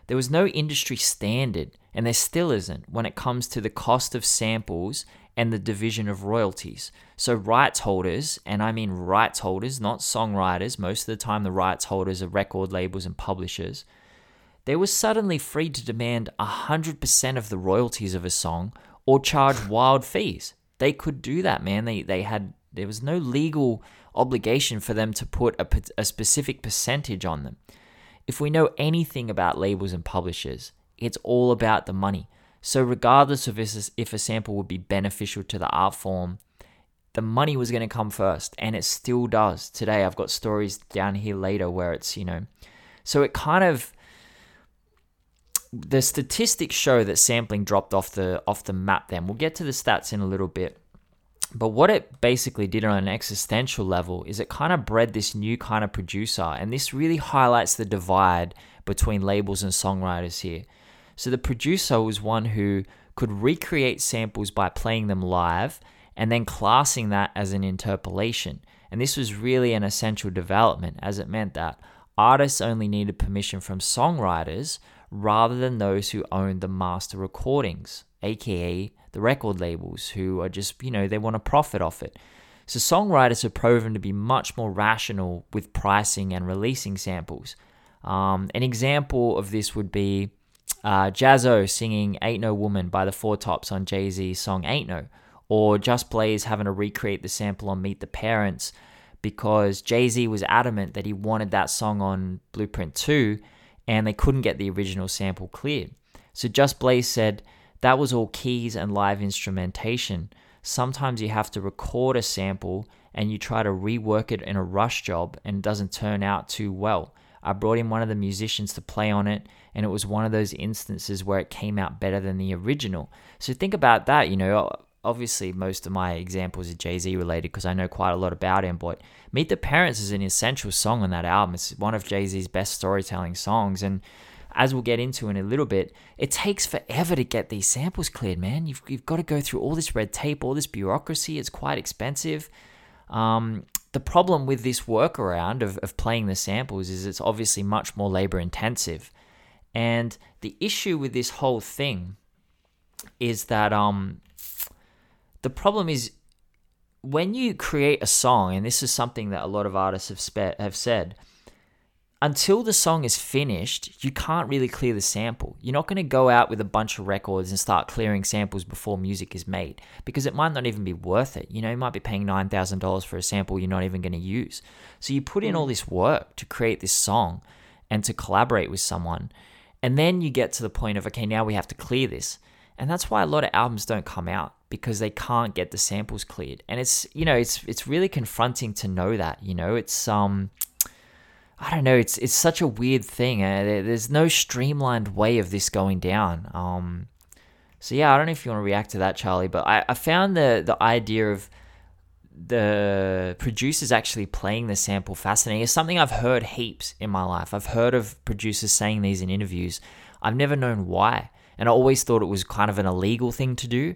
there was no industry standard, and there still isn't when it comes to the cost of samples and the division of royalties. So, rights holders, and I mean rights holders, not songwriters, most of the time the rights holders are record labels and publishers, they were suddenly free to demand 100% of the royalties of a song or charge wild fees. They could do that, man. They, they had, there was no legal obligation for them to put a, a specific percentage on them. If we know anything about labels and publishers, it's all about the money. So, regardless of if a sample would be beneficial to the art form, the money was going to come first, and it still does today. I've got stories down here later where it's, you know, so it kind of the statistics show that sampling dropped off the off the map then. We'll get to the stats in a little bit. But what it basically did on an existential level is it kind of bred this new kind of producer, and this really highlights the divide between labels and songwriters here. So the producer was one who could recreate samples by playing them live and then classing that as an interpolation. And this was really an essential development as it meant that artists only needed permission from songwriters rather than those who owned the master recordings, aka the record labels, who are just, you know, they want to profit off it. So songwriters have proven to be much more rational with pricing and releasing samples. Um, an example of this would be uh, Jaz-O singing Ain't No Woman by the Four Tops on Jay Z's song Ain't No, or Just Blaze having to recreate the sample on Meet the Parents because Jay Z was adamant that he wanted that song on Blueprint 2 and they couldn't get the original sample cleared. So Just Blaze said, That was all keys and live instrumentation. Sometimes you have to record a sample and you try to rework it in a rush job and it doesn't turn out too well. I brought in one of the musicians to play on it, and it was one of those instances where it came out better than the original. So think about that. You know, obviously most of my examples are Jay Z related because I know quite a lot about him. But Meet the Parents is an essential song on that album. It's one of Jay Z's best storytelling songs, and as we'll get into in a little bit, it takes forever to get these samples cleared, man. You've, you've got to go through all this red tape, all this bureaucracy. It's quite expensive. Um, the problem with this workaround of, of playing the samples is it's obviously much more labor intensive. And the issue with this whole thing is that um, the problem is when you create a song, and this is something that a lot of artists have, spe- have said, until the song is finished, you can't really clear the sample. You're not going to go out with a bunch of records and start clearing samples before music is made because it might not even be worth it. You know, you might be paying $9,000 for a sample you're not even going to use. So you put in all mm. this work to create this song and to collaborate with someone. And then you get to the point of, okay, now we have to clear this. And that's why a lot of albums don't come out because they can't get the samples cleared. And it's, you know, it's it's really confronting to know that, you know, it's um I don't know. It's it's such a weird thing. Uh, there's no streamlined way of this going down. Um, so yeah, I don't know if you want to react to that, Charlie. But I, I found the the idea of the producers actually playing the sample fascinating. It's something I've heard heaps in my life. I've heard of producers saying these in interviews. I've never known why, and I always thought it was kind of an illegal thing to do.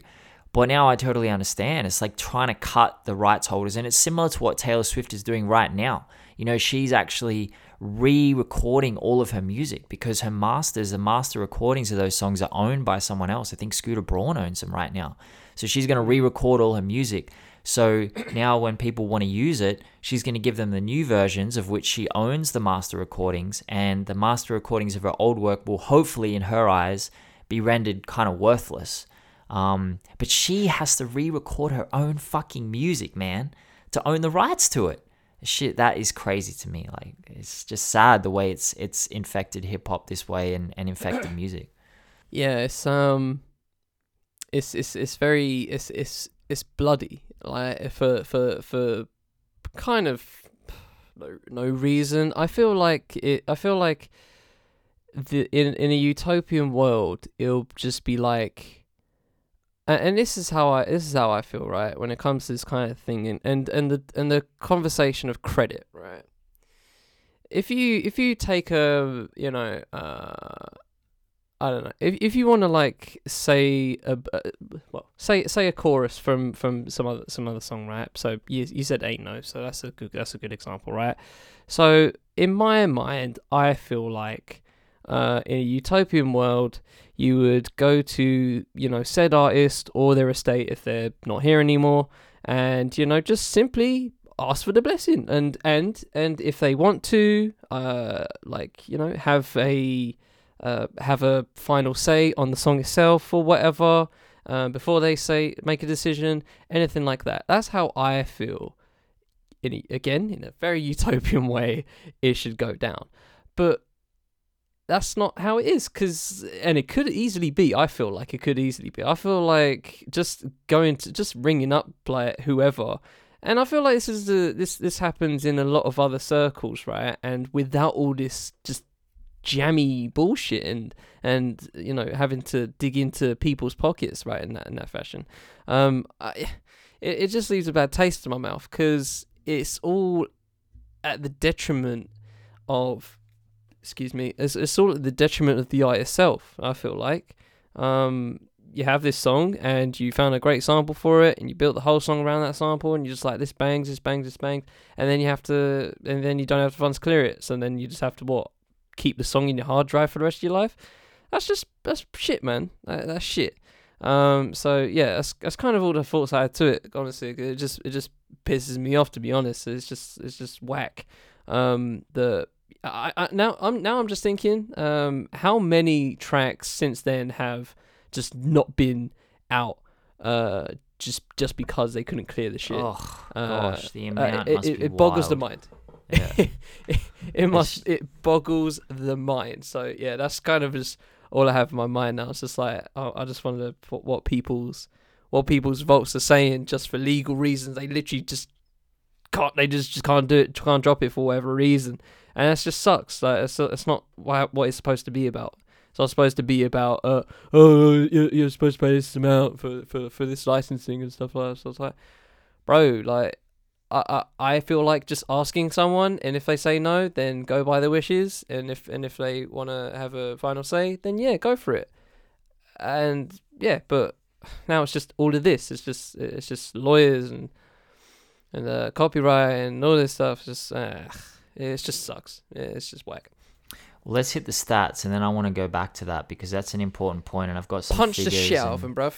But now I totally understand. It's like trying to cut the rights holders, and it's similar to what Taylor Swift is doing right now. You know, she's actually re recording all of her music because her masters, the master recordings of those songs are owned by someone else. I think Scooter Braun owns them right now. So she's going to re record all her music. So now when people want to use it, she's going to give them the new versions of which she owns the master recordings, and the master recordings of her old work will hopefully, in her eyes, be rendered kind of worthless. Um, but she has to re record her own fucking music, man, to own the rights to it shit that is crazy to me. Like it's just sad the way it's it's infected hip hop this way and, and infected music. Yeah it's um it's it's it's very it's it's it's bloody. Like for for for kind of no no reason. I feel like it i feel like the in in a utopian world it'll just be like and, and this is how I this is how I feel right when it comes to this kind of thing and and and the and the conversation of credit right. If you if you take a you know uh I don't know if if you want to like say a, a, well say say a chorus from from some other some other song right so you you said ain't no so that's a good that's a good example right so in my mind I feel like uh, in a utopian world, you would go to you know said artist or their estate if they're not here anymore, and you know just simply ask for the blessing and and and if they want to uh like you know have a uh, have a final say on the song itself or whatever um, before they say make a decision anything like that. That's how i feel in a, again in a very utopian way it should go down. But that's not how it is because and it could easily be i feel like it could easily be. I feel like just going to just ringing up like whoever and i feel like this is the this this happens in a lot of other circles right? And without all this just jammy bullshit and and you know having to dig into people's pockets right in that in that fashion um I, it, it just leaves a bad taste in my mouth because it's all at the detriment of excuse me it's, it's all at the detriment of the art itself i feel like. Um you have this song and you found a great sample for it and you built the whole song around that sample and you're just like this bangs this bangs this bangs and then you have to and then you don't have the funds to clear it. So then you just have to what keep the song in your hard drive for the rest of your life? That's just that's shit man. That, that's shit. Um so yeah that's that's kind of all the thoughts i had to it honestly. It just it just pisses me off to be honest. It's just it's just whack. Um the I, I now I'm now I'm just thinking um how many tracks since then have just not been out uh just just because they couldn't clear the shit. Oh Uh, gosh, the Uh, it, must it, be it boggles the mind. Yeah. it, it must it boggles the mind. So yeah, that's kind of just all I have in my mind now. It's just like oh, I just wonder what, what people's what people's votes are saying just for legal reasons. They literally just can't. They just, just can't do it. Can't drop it for whatever reason, and it just sucks. Like it's it's not wha- what it's supposed to be about. It's not supposed to be about uh oh you're, you're supposed to pay this amount for, for, for this licensing and stuff like that. So it's like, bro, like I, I I feel like just asking someone, and if they say no, then go by their wishes, and if and if they want to have a final say, then yeah, go for it. And yeah, but now it's just all of this. It's just it's just lawyers and and uh, copyright and all this stuff. Just uh, Eh, it just sucks. Eh, it's just whack. Well, let's hit the stats, and then I want to go back to that because that's an important point, and I've got some Punch the shit out of and- him, bruv.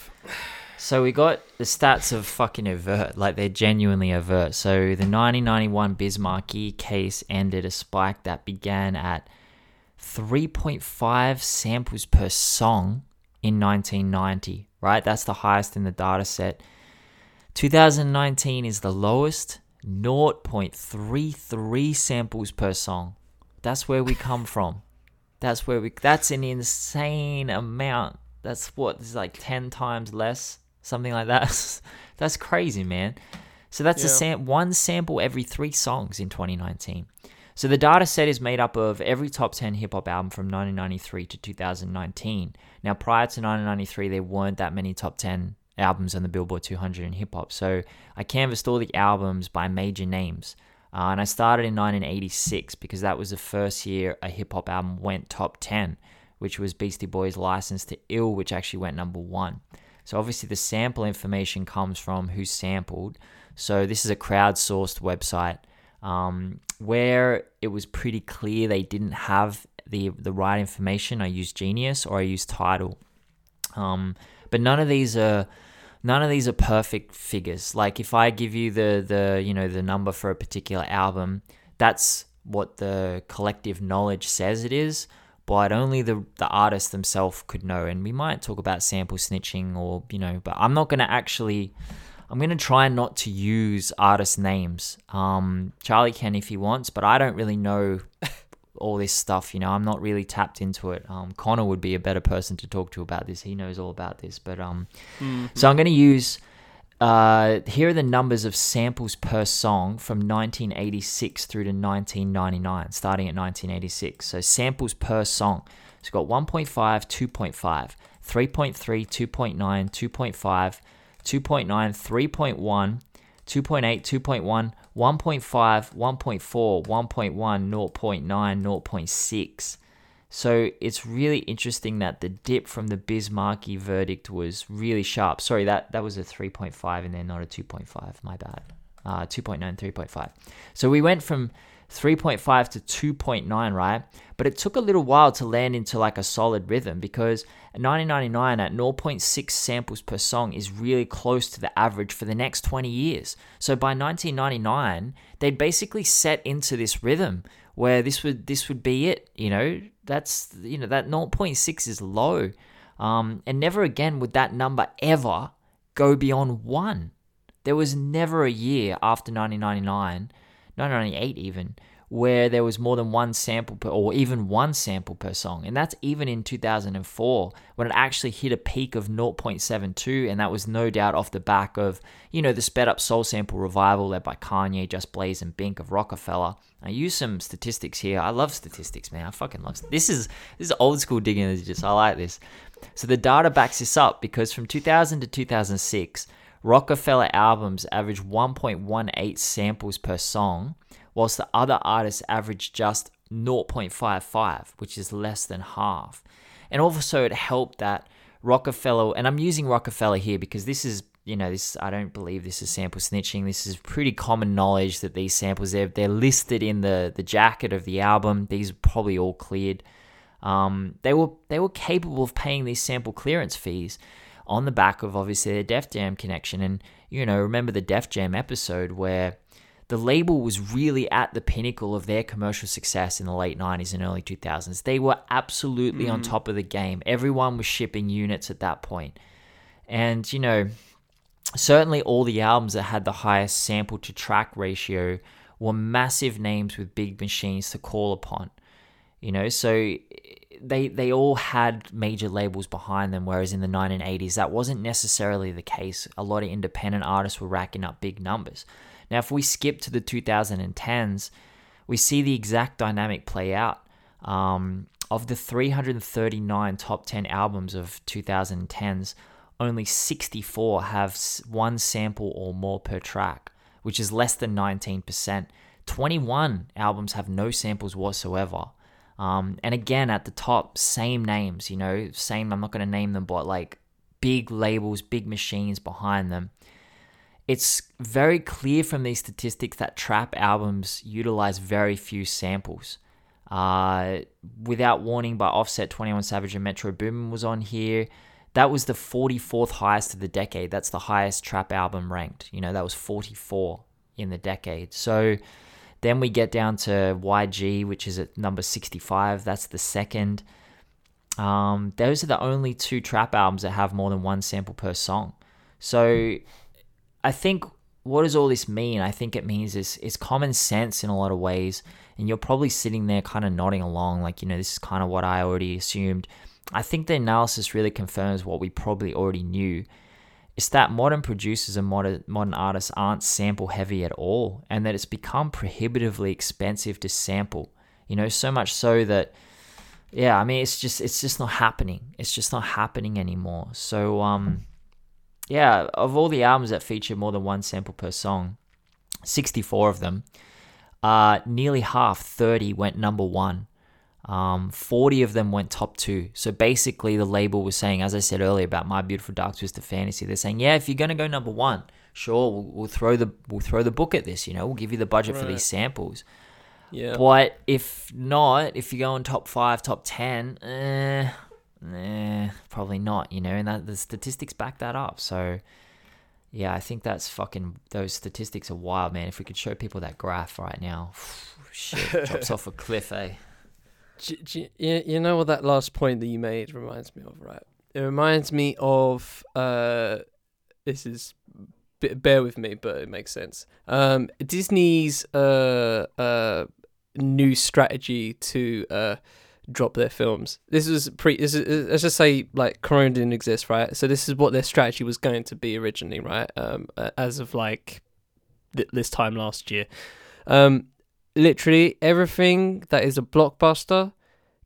So we got the stats of fucking overt, like they're genuinely overt. So the 1991 Biz Markie case ended a spike that began at 3.5 samples per song in 1990, right? That's the highest in the data set. 2019 is the lowest, 0.33 samples per song. That's where we come from. That's where we. That's an insane amount. That's what is like ten times less, something like that. that's crazy, man. So that's a sam- one sample every three songs in 2019. So the data set is made up of every top 10 hip hop album from 1993 to 2019. Now, prior to 1993, there weren't that many top 10 albums on the Billboard 200 in hip hop. So I canvassed all the albums by major names. Uh, and I started in 1986 because that was the first year a hip hop album went top 10, which was Beastie Boys' License to Ill, which actually went number one. So obviously the sample information comes from WhoSampled. So this is a crowdsourced website um, where it was pretty clear they didn't have the the right information. I used Genius or I used Tidal, um, but none of these are none of these are perfect figures. Like if I give you the the you know the number for a particular album, that's what the collective knowledge says it is. But only the the artist themselves could know, and we might talk about sample snitching, or you know. But I'm not going to actually. I'm gonna try not to use artist names. Um, Charlie can if he wants, but I don't really know all this stuff. You know, I'm not really tapped into it. Um, Connor would be a better person to talk to about this. He knows all about this. But um, so I'm gonna use. Uh, here are the numbers of samples per song from 1986 through to 1999, starting at 1986. So samples per song. So got 1.5, 2.5, 3.3, 2.9, 2.5. 2.9, 3.1, 2.8, 2.1, 1.5, 1.4, 1.1, 0.9, 0.6. So it's really interesting that the dip from the Biz Markie verdict was really sharp. Sorry, that, that was a 3.5 in there, not a 2.5. My bad. Uh, 2.9, 3.5. So we went from 3.5 to 2.9, right? But it took a little while to land into like a solid rhythm because 1999 at 0.6 samples per song is really close to the average for the next 20 years. So by 1999, they'd basically set into this rhythm where this would this would be it, you know? That's you know that 0.6 is low. Um, and never again would that number ever go beyond 1. There was never a year after 1999 1998 even, where there was more than one sample per, or even one sample per song. And that's even in 2004 when it actually hit a peak of 0.72. And that was no doubt off the back of, you know, the sped up soul sample revival led by Kanye, Just Blaze, and Bink of Roc-A-Fella. I use some statistics here. I love statistics, man. I fucking love this is this is old school digging. Just I like this. So the data backs this up because from 2000 to 2006, Roc-A-Fella albums average 1.18 samples per song, whilst the other artists average just 0.55, which is less than half. And also, it helped that Roc-A-Fella, and I'm using Roc-A-Fella here because this is, you know, this I don't believe this is sample snitching. This is pretty common knowledge that these samples they're they're listed in the the jacket of the album. These are probably all cleared. Um, they were they were capable of paying these sample clearance fees, on the back of obviously their Def Jam connection. And, you know, remember the Def Jam episode where the label was really at the pinnacle of their commercial success in the late 90s and early 2000s. They were absolutely mm. on top of the game. Everyone was shipping units at that point. And, you know, certainly all the albums that had the highest sample to track ratio were massive names with big machines to call upon. You know, so they they all had major labels behind them, whereas in the 1980s that wasn't necessarily the case. A lot of independent artists were racking up big numbers. Now, if we skip to the 2010s, we see the exact dynamic play out. Um, of the 339 top 10 albums of 2010s, only 64 have one sample or more per track, which is less than 19%. 21 albums have no samples whatsoever. Um, and again, at the top, same names, you know, same, I'm not going to name them, but like big labels, big machines behind them. It's very clear from these statistics that trap albums utilize very few samples. Uh, Without Warning by Offset, 21 Savage, and Metro Boomin was on here. That was the 44th highest of the decade. That's the highest trap album ranked. You know, that was 44 in the decade. So, then we get down to YG, which is at number 65. That's the second. Um, those are the only two trap albums that have more than one sample per song. So I think what does all this mean? I think it means it's, it's common sense in a lot of ways. And you're probably sitting there kind of nodding along, like, you know, this is kind of what I already assumed. I think the analysis really confirms what we probably already knew it's that modern producers and modern modern artists aren't sample heavy at all, and that it's become prohibitively expensive to sample. You know, so much so that yeah, I mean, it's just it's just not happening. It's just not happening anymore. So um, yeah, of all the albums that feature more than one sample per song, sixty four of them, uh, nearly half, thirty went number one. Um, 40 of them went top two. So basically, the label was saying, as I said earlier about My Beautiful Dark Twisted Fantasy, they're saying, yeah, if you're gonna go number one, sure, we'll, we'll throw the we'll throw the book at this. You know, we'll give you the budget right. for these samples. Yeah. But if not, if you go in top five, top ten, eh, eh, probably not. You know, and that the statistics back that up. So. Yeah, I think that's fucking. Those statistics are wild, man. If we could show people that graph right now, shit, drops off a cliff, eh? You, you know what that last point that you made reminds me of, right? It reminds me of uh, this is bear with me, but it makes sense. Um, Disney's uh, uh, new strategy to uh, drop their films. This was pre. This is, let's just say like Corona didn't exist, right? So this is what their strategy was going to be originally, right? Um, as of like th- this time last year. Um, literally everything that is a blockbuster,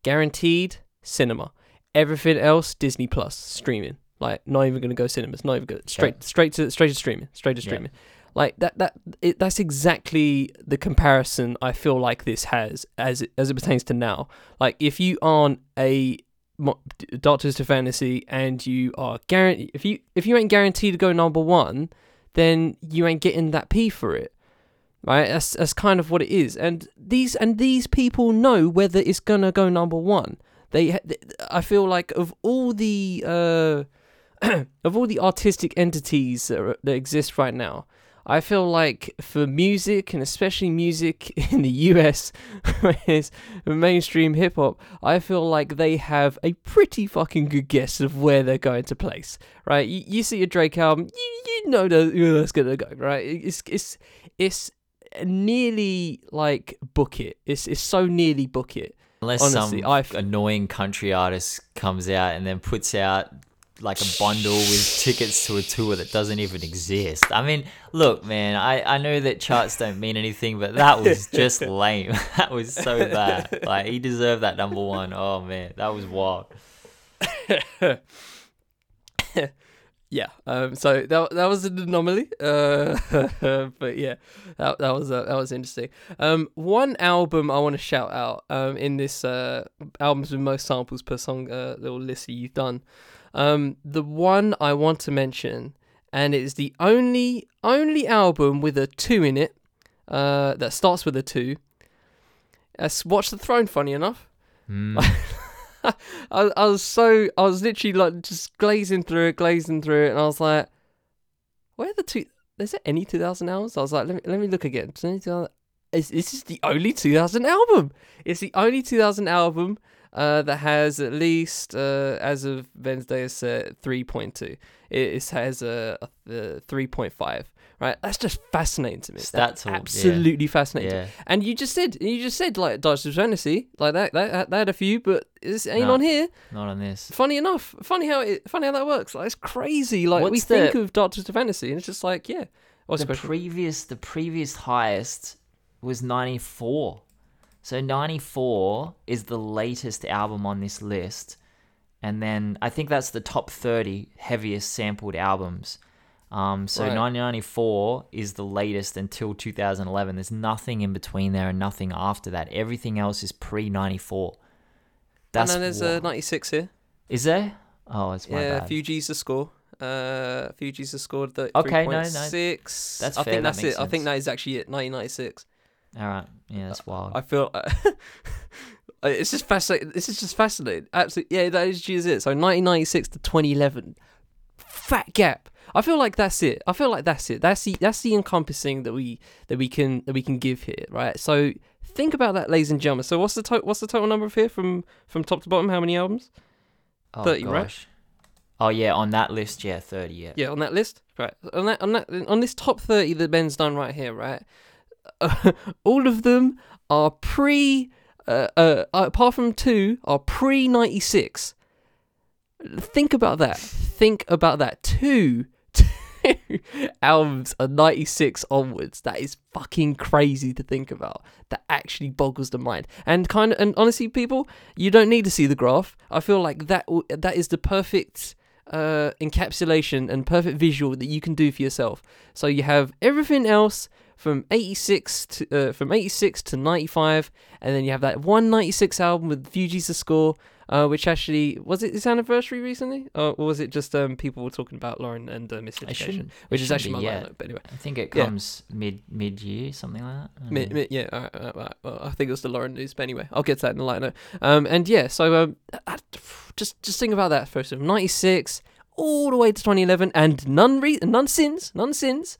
guaranteed cinema. Everything else, Disney Plus streaming. Like not even gonna go cinemas. Not even good. Straight, yeah. straight to straight to streaming. Straight to streaming. Yeah. Like that. That it, that's exactly the comparison I feel like this has as it, as it pertains to now. Like if you aren't a Dark Twisted Fantasy and you are guaranteed if you if you ain't guaranteed to go number one, then you ain't getting that P for it. Right? That's that's kind of what it is. And these and these people know whether it's gonna go number one. They, I feel like of all the uh, of all the artistic entities that, are, that exist right now, I feel like for music and especially music in the US, mainstream hip hop, I feel like they have a pretty fucking good guess of where they're going to place. Right? You, you see a Drake album, you, you know that that's gonna go. Right? It's it's it's nearly like book it. It's it's so nearly book it. Unless Honestly, some I f- annoying country artist comes out and then puts out like a bundle with tickets to a tour that doesn't even exist. I mean, look, man, I, I know that charts don't mean anything, but that was just lame. that was so bad. Like he deserved that number one. Oh man, that was wild. Yeah. Um. So that that was an anomaly. Uh. but yeah, that that was uh, that was interesting. Um. One album I want to shout out. Um. In this uh albums with most samples per song uh little list that you've done. Um. The one I want to mention, and it's the only only album with a two in it. Uh. That starts with a two. That's Watch the Throne. Funny enough. Mm. I, I was so I was literally like just glazing through it, glazing through it, and I was like, "Where are the two? Is there any 2000 albums?" I was like, "Let me let me look again." Is there any 2000 Is this is the only 2000 album? It's the only 2000 album uh, that has at least uh, as of Wednesday it's uh, 3.2. It, it has a, a, a 3.5. Right, that's just fascinating to me. That's all- yeah. absolutely fascinating. Yeah. And you just said, you just said like Dodge Fantasy, like that, that, that had a few, but this ain't No. on here. Not on this. Funny enough, funny how it, funny how that works. Like it's crazy. Like we What's think the- of Doctor Fantasy, and it's just like, yeah. What's the the previous the previous highest was 94 so 94 is the latest album on this list and then i think that's the top 30 heaviest sampled albums um, so Right. 1994 is the latest until 2011 there's nothing in between there and nothing after that everything else is pre-94 and then there's a wild. 96 here. is there oh it's my yeah, bad Fugees' the score. Uh, Fugees' the score. The Okay, no, no. 3.6. That's I fair, think that that's it. I think that is actually it. 1996. All right yeah that's wild I feel it's just fascinating. This is just fascinating. Absolutely, yeah, that is just it. So 1996 to 2011, fat gap. I feel like that's it. I feel like that's it. That's the that's the encompassing that we that we can that we can give here, right? So think about that, ladies and gentlemen. So what's the to- what's the total number of here from from top to bottom? How many albums? oh 30, right? oh yeah on that list yeah 30 yeah Yeah, on that list, right? On that on that on this top 30 that Ben's done right here, right? all of them are pre. Uh, uh, apart from two, are pre 96. Think about that. Think about that. Two, two albums are 96 onwards. That is fucking crazy to think about. That actually boggles the mind. And kind of, and honestly, people, you don't need to see the graph. I feel like that that is the perfect uh, encapsulation and perfect visual that you can do for yourself. So you have everything else from 86 to uh, from 86 to 95 and then you have that 196 album with Fugees' the score uh, which actually was it its anniversary recently or, was it just um, people were talking about Lauryn and uh, Miseducation which is actually my yet. but anyway I think it Yeah. comes mid mid year, something like that. I don't Mi- know. mi- yeah, all right, all right, all right. Well, I think it was the Lauryn news, but anyway, I'll get to that in a light note. Um, and yeah, so um, I, just just think about that first. Of ninety six all the way to twenty eleven, and none re- none sins, none sins.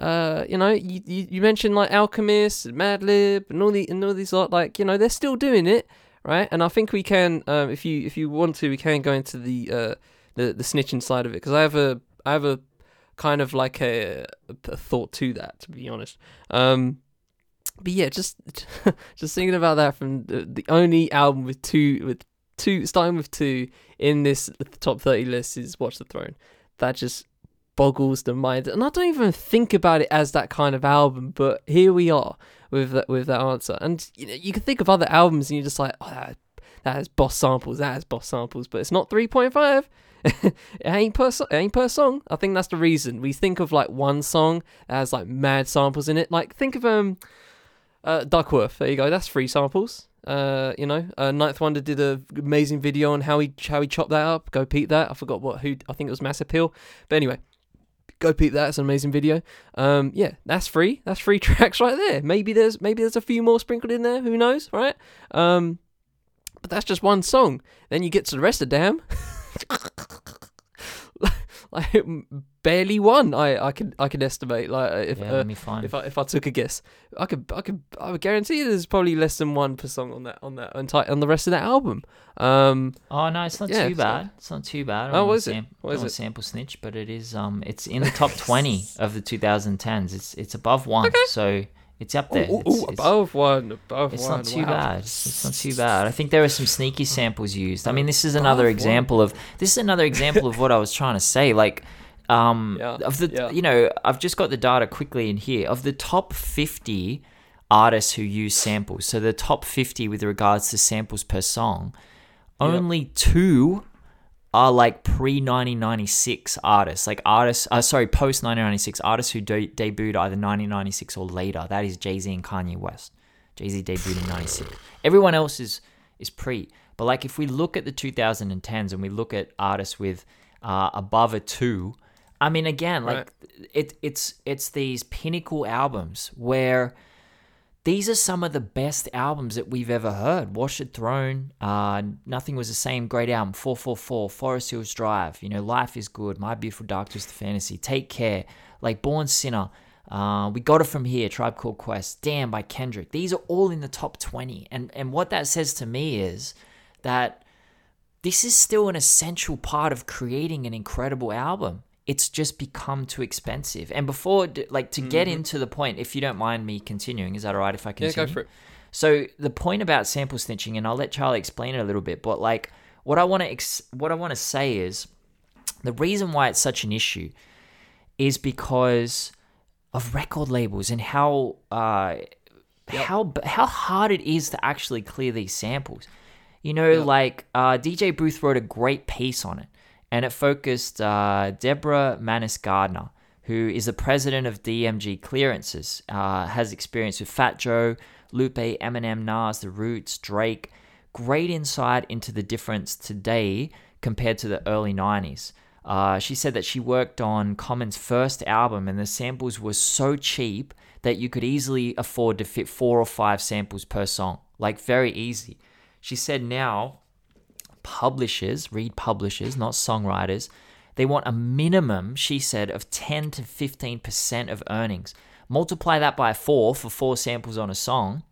Uh, you know, you, you, you mentioned like Alchemist, and Madlib, and all the and all these lot. Like, you know, they're still doing it, right? And I think we can, um, if you if you want to, we can go into the uh the the snitching side of it because I have a I have a kind of like a, a thought to that, to be honest. Um, but yeah, just just thinking about that from the, the only album with two with two starting with two in this top thirty list is Watch the Throne. That just boggles the mind, and I don't even think about it as that kind of album. But here we are with that with that answer, and you know you can think of other albums, and you're just like, oh, that, that has boss samples, that has boss samples, but it's not three point five. it ain't per so- it ain't per song. I think that's the reason we think of like one song that has like mad samples in it. Like think of um uh, Duckworth. There you go. That's three samples. Uh, you know, uh, Ninth Wonder did an amazing video on how he how he chopped that up. Go peep that. I forgot what who. I think it was Mass Appeal. But anyway, Go peep that. It's an amazing video. Um, yeah, that's free. That's free tracks right there. Maybe there's maybe there's a few more sprinkled in there. Who knows, right? Um, but that's just one song. Then you get to the rest of Damn. like barely one. I I can I can estimate like if yeah, uh, let me find. if I if I took a guess, I could I could I would guarantee there's probably less than one per song on that on that entire on the rest of that album. Um, oh no, it's not yeah, too so- bad. It's not too bad. I Oh, wanna is it? sam- What is it? sample snitch, but it is um it's in the top twenty of the 2010s. It's it's above one, so it's up there. ooh, It's- ooh, it's- above one, above It's one. not too wow. bad. It's not too bad. I think there are some sneaky samples used. I mean, this is another one. example of this is another example of what I was trying to say. Like, um, Yeah, of the yeah. you know, I've just got the data quickly in here of the top fifty artists who use samples. So the top fifty with regards to samples per song, only two are like pre 1996 artists, like artists, uh, sorry, post 1996 artists who de- debuted either 1996 or later. That is Jay Z and Kanye West. Jay Z debuted in 96. Everyone else is is pre. But like if we look at the 2010s and we look at artists with uh, above a two, I mean, again, like it, it's it's these pinnacle albums where these are some of the best albums that we've ever heard. Watch the Throne, uh, Nothing Was the Same, great album. 444, Forest Hills Drive, you know, Life is Good, My Beautiful Dark Twisted Fantasy, Take Care, like Born Sinner, uh, We Got It From Here, Tribe Called Quest, Damn by Kendrick. These are all in the top 20. And, and what that says to me is that this is still an essential part of creating an incredible album. It's just become too expensive. And before, like, to get into the point, if you don't mind me continuing, is that all right if I continue? Yeah, go for it. So the point about sample snitching, and I'll let Charlie explain it a little bit, but like what I want to ex- what I want to say is the reason why it's such an issue is because of record labels and how uh, how how hard it is to actually clear these samples. You know, like uh, DJ Booth wrote a great piece on it, and it focused uh, Deborah Mannis-Gardner, who is the president of DMG Clearances, uh, has experience with Fat Joe, Lupe, Eminem, Nas, The Roots, Drake. Great insight into the difference today compared to the early 90s. Uh, she said that she worked on Common's first album and the samples were so cheap that you could easily afford to fit four or five samples per song. Like, very easy. She said now publishers, read publishers, not songwriters, they want a minimum, she said, of 10 to 15% of earnings. Multiply that by four for four samples on a song.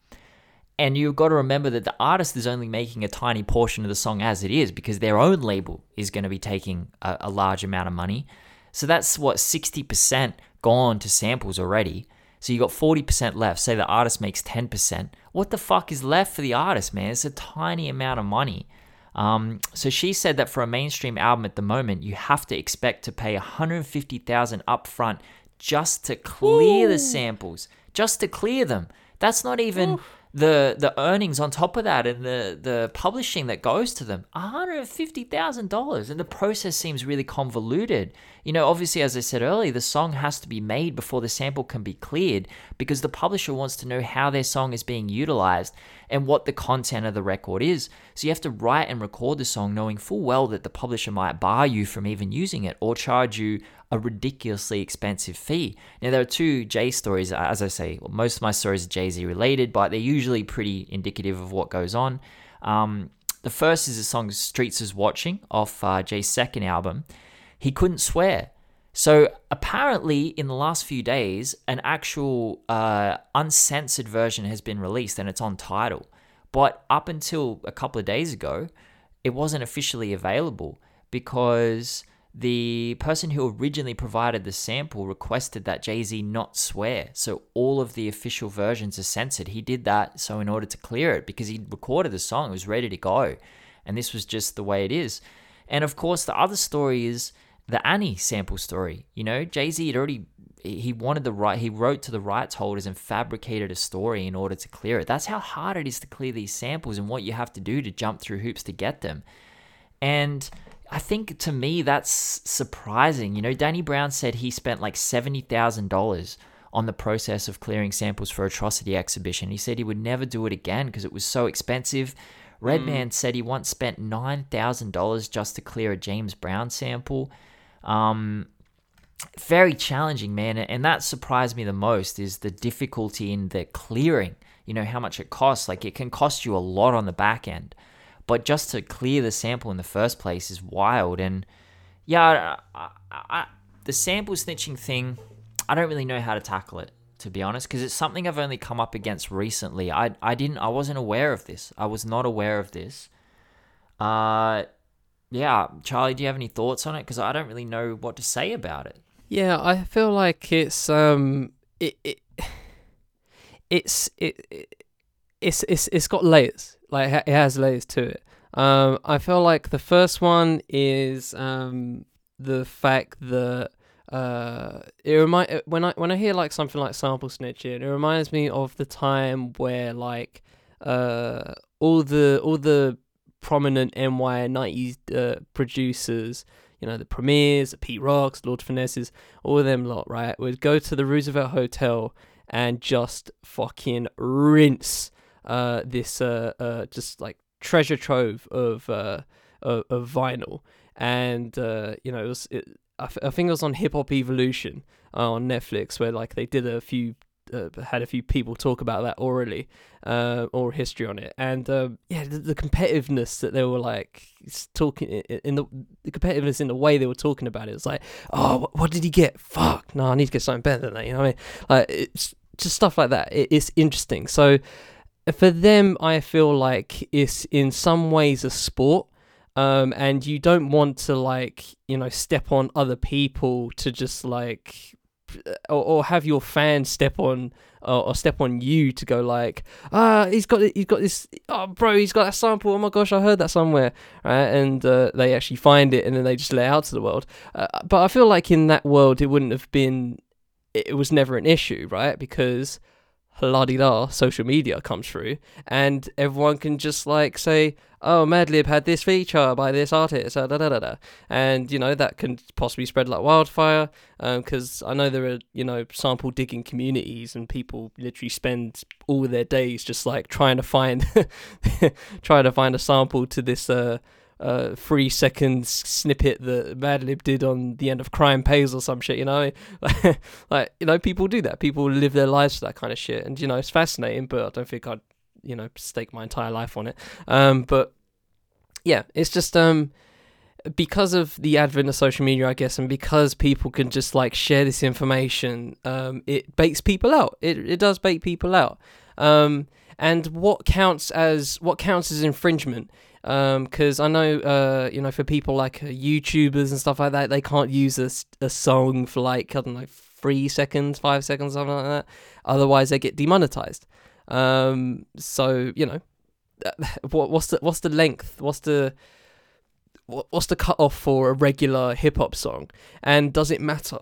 And you've got to remember that the artist is only making a tiny portion of the song as it is because their own label is going to be taking a, a large amount of money. So that's what 60% gone to samples already. So you got 40% left. Say the artist makes 10%. What the fuck is left for the artist, man? It's a tiny amount of money. Um, so she said that for a mainstream album at the moment, you have to expect to pay 150,000 upfront just to clear the samples, just to clear them. That's not even the the earnings on top of that and the the publishing that goes to them. $150,000 and the process seems really convoluted. You know, obviously as I said earlier, the song has to be made before the sample can be cleared because the publisher wants to know how their song is being utilized and what the content of the record is. So you have to write and record the song knowing full well that the publisher might bar you from even using it or charge you a ridiculously expensive fee. Now, there are two Jay stories, as I say, most of my stories are Jay Z related, but they're usually pretty indicative of what goes on. Um, the first is the song Streets is Watching off uh, Jay's second album. He couldn't swear. So apparently, in the last few days, an actual uh, uncensored version has been released and it's on Tidal. But up until a couple of days ago, it wasn't officially available because the person who originally provided the sample requested that Jay Z not swear. So all of the official versions are censored. He did that so in order to clear it because he'd recorded the song, it was ready to go. And this was just the way it is. And of course, the other story is the Annie sample story. You know, Jay Z had already he wanted the right he wrote to the rights holders and fabricated a story in order to clear it. That's how hard it is to clear these samples and what you have to do to jump through hoops to get them. And I think to me that's surprising. You know, Danny Brown said he spent like seventy thousand dollars on the process of clearing samples for Atrocity exhibition. He said he would never do it again because it was so expensive. Redman mm. said he once spent nine thousand dollars just to clear a James Brown sample. Um, very challenging, man. And that surprised me the most is the difficulty in the clearing. You know, how much it costs. Like, it can cost you a lot on the back end. But just to clear the sample in the first place is wild. And yeah, I, I, I, the sample snitching thing, I don't really know how to tackle it, to be honest, because it's something I've only come up against recently. I, I didn't, I wasn't aware of this. I was not aware of this. Uh, yeah, Charlie, do you have any thoughts on it? Because I don't really know what to say about it. Yeah, I feel like it's um it, it it's it, it it's it's it's got layers. Like it has layers to it. Um, I feel like the first one is um the fact that uh it remind when I when I hear like something like sample snitching, it reminds me of the time where like uh all the all the prominent NY nineties uh, producers you know, the Premiers, the Pete Rocks, Lord Finesses, all of them lot, right, would go to the Roosevelt Hotel and just fucking rinse uh, this uh, uh, just like treasure trove of uh, of, of vinyl. And uh, you know, it was it, I, f- I think it was on Hip Hop Evolution uh, on Netflix where like they did a few uh, had a few people talk about that orally, uh, or history on it, and uh, yeah, the, the, competitiveness that they were like talking in the, the competitiveness in the way they were talking about it. It's like, oh, what, did he get? Fuck, no, I need to get something better than that. You know what I mean? Like it's just stuff like that. It, it's interesting. So for them, I feel like it's in some ways a sport. Um, and you don't want to like you know step on other people to just like or, or have your fans step on or, or, step on you to go like ah he's got he's got this oh bro he's got that sample. Oh my gosh I heard that somewhere. Right? And uh, they actually find it and then they just lay out to the world. Uh, but I feel like in that world it wouldn't have been it was never an issue right? Because la di da social media comes through and everyone can just like say oh madlib had this feature by this artist uh, da, da, da, da. and you know that can possibly spread like wildfire because um, i know there are you know sample digging communities and people literally spend all their days just like trying to find trying to find a sample to this uh uh, three seconds snippet that Madlib did on the end of Crime Pays or some shit, you know? like, you know, people do that. People live their lives for that kind of shit. And, you know, it's fascinating, but I don't think I'd, you know, stake my entire life on it. Um, but yeah, it's just, um, because of the advent of social media, I guess, and because people can just like share this information, um, it bakes people out. It, it does bake people out. Um, and what counts as what counts as infringement because um, I know, uh, you know, for people like uh, YouTubers and stuff like that, they can't use a, a song for like I don't know three seconds, five seconds, something like that. Otherwise, they get demonetized. Um, so you know, what what's the what's the length? What's the what's the cutoff for a regular hip hop song? And does it matter?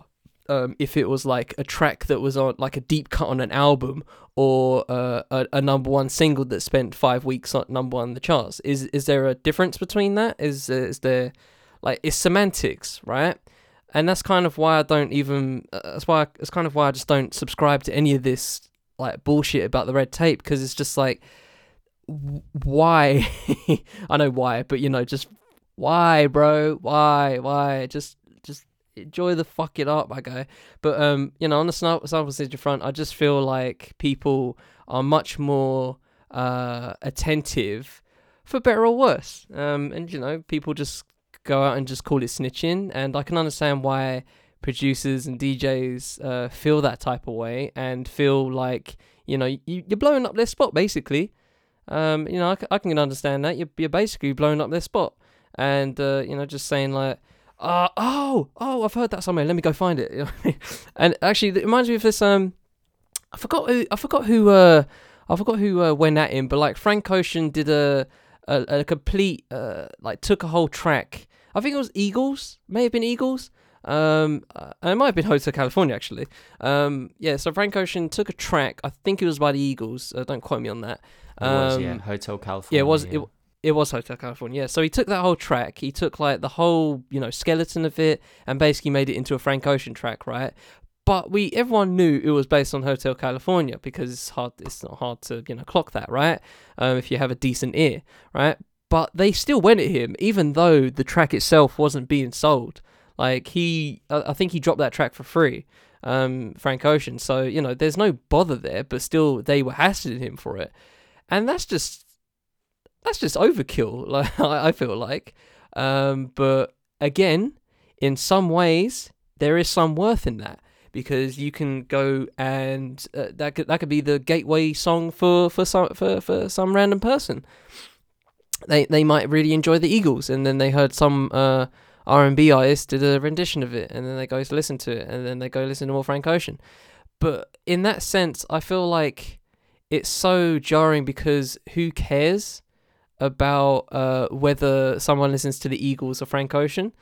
Um, if it was like a track that was on like a deep cut on an album or uh, a, a, number one single that spent five weeks on number one the charts. Is is there a difference between that? Is is there like it's semantics, right? And that's kind of why I don't even. Uh, that's why I, it's kind of why I just don't subscribe to any of this like bullshit about the red tape because it's just like why I know why, but you know just why, bro? Why? Why? Just enjoy the fuck it up, my guy. But um, you know, on the sample snitching front, I just feel like people are much more uh attentive, for better or worse. Um, and you know, people just go out and just call it snitching, and I can understand why producers and DJs uh, feel that type of way and feel like you know you, you're blowing up their spot basically. Um, you know, I, I can understand that you're, you're basically blowing up their spot, and uh, you know, just saying like uh, oh, oh, I've heard that somewhere. Let me go find it. and actually, it reminds me of this. Um, I forgot who. I forgot who. Uh, I forgot who uh, went at him. But like Frank Ocean did a a, a complete uh, like took a whole track. I think it was Eagles. May have been Eagles. Um, uh, it might have been Hotel California actually. Um, yeah. So Frank Ocean took a track. I think it was by the Eagles. Uh, don't quote me on that. Um, it was, yeah, um, Hotel California. Yeah, it was. Yeah. It, it was Hotel California. Yeah. So he took that whole track. He took like the whole, you know, skeleton of it and basically made it into a Frank Ocean track, right? But we everyone knew it was based on Hotel California because it's hard. It's not hard to you know clock that, right? Um, if you have a decent ear, right? But they still went at him, even though the track itself wasn't being sold. Like he, I think he dropped that track for free, um, Frank Ocean. So you know, there's no bother there, but still they were hassling him for it, and that's just that's just overkill. Like I feel like, um, but again, in some ways, there is some worth in that because you can go and uh, that could that could be the gateway song for for some for, for some random person. They they might really enjoy the Eagles, and then they heard some uh, R and B artist did a rendition of it, and then they go to listen to it, and then they go listen to more Frank Ocean. But in that sense, I feel like it's so jarring because who cares about uh, whether someone listens to the Eagles or Frank Ocean?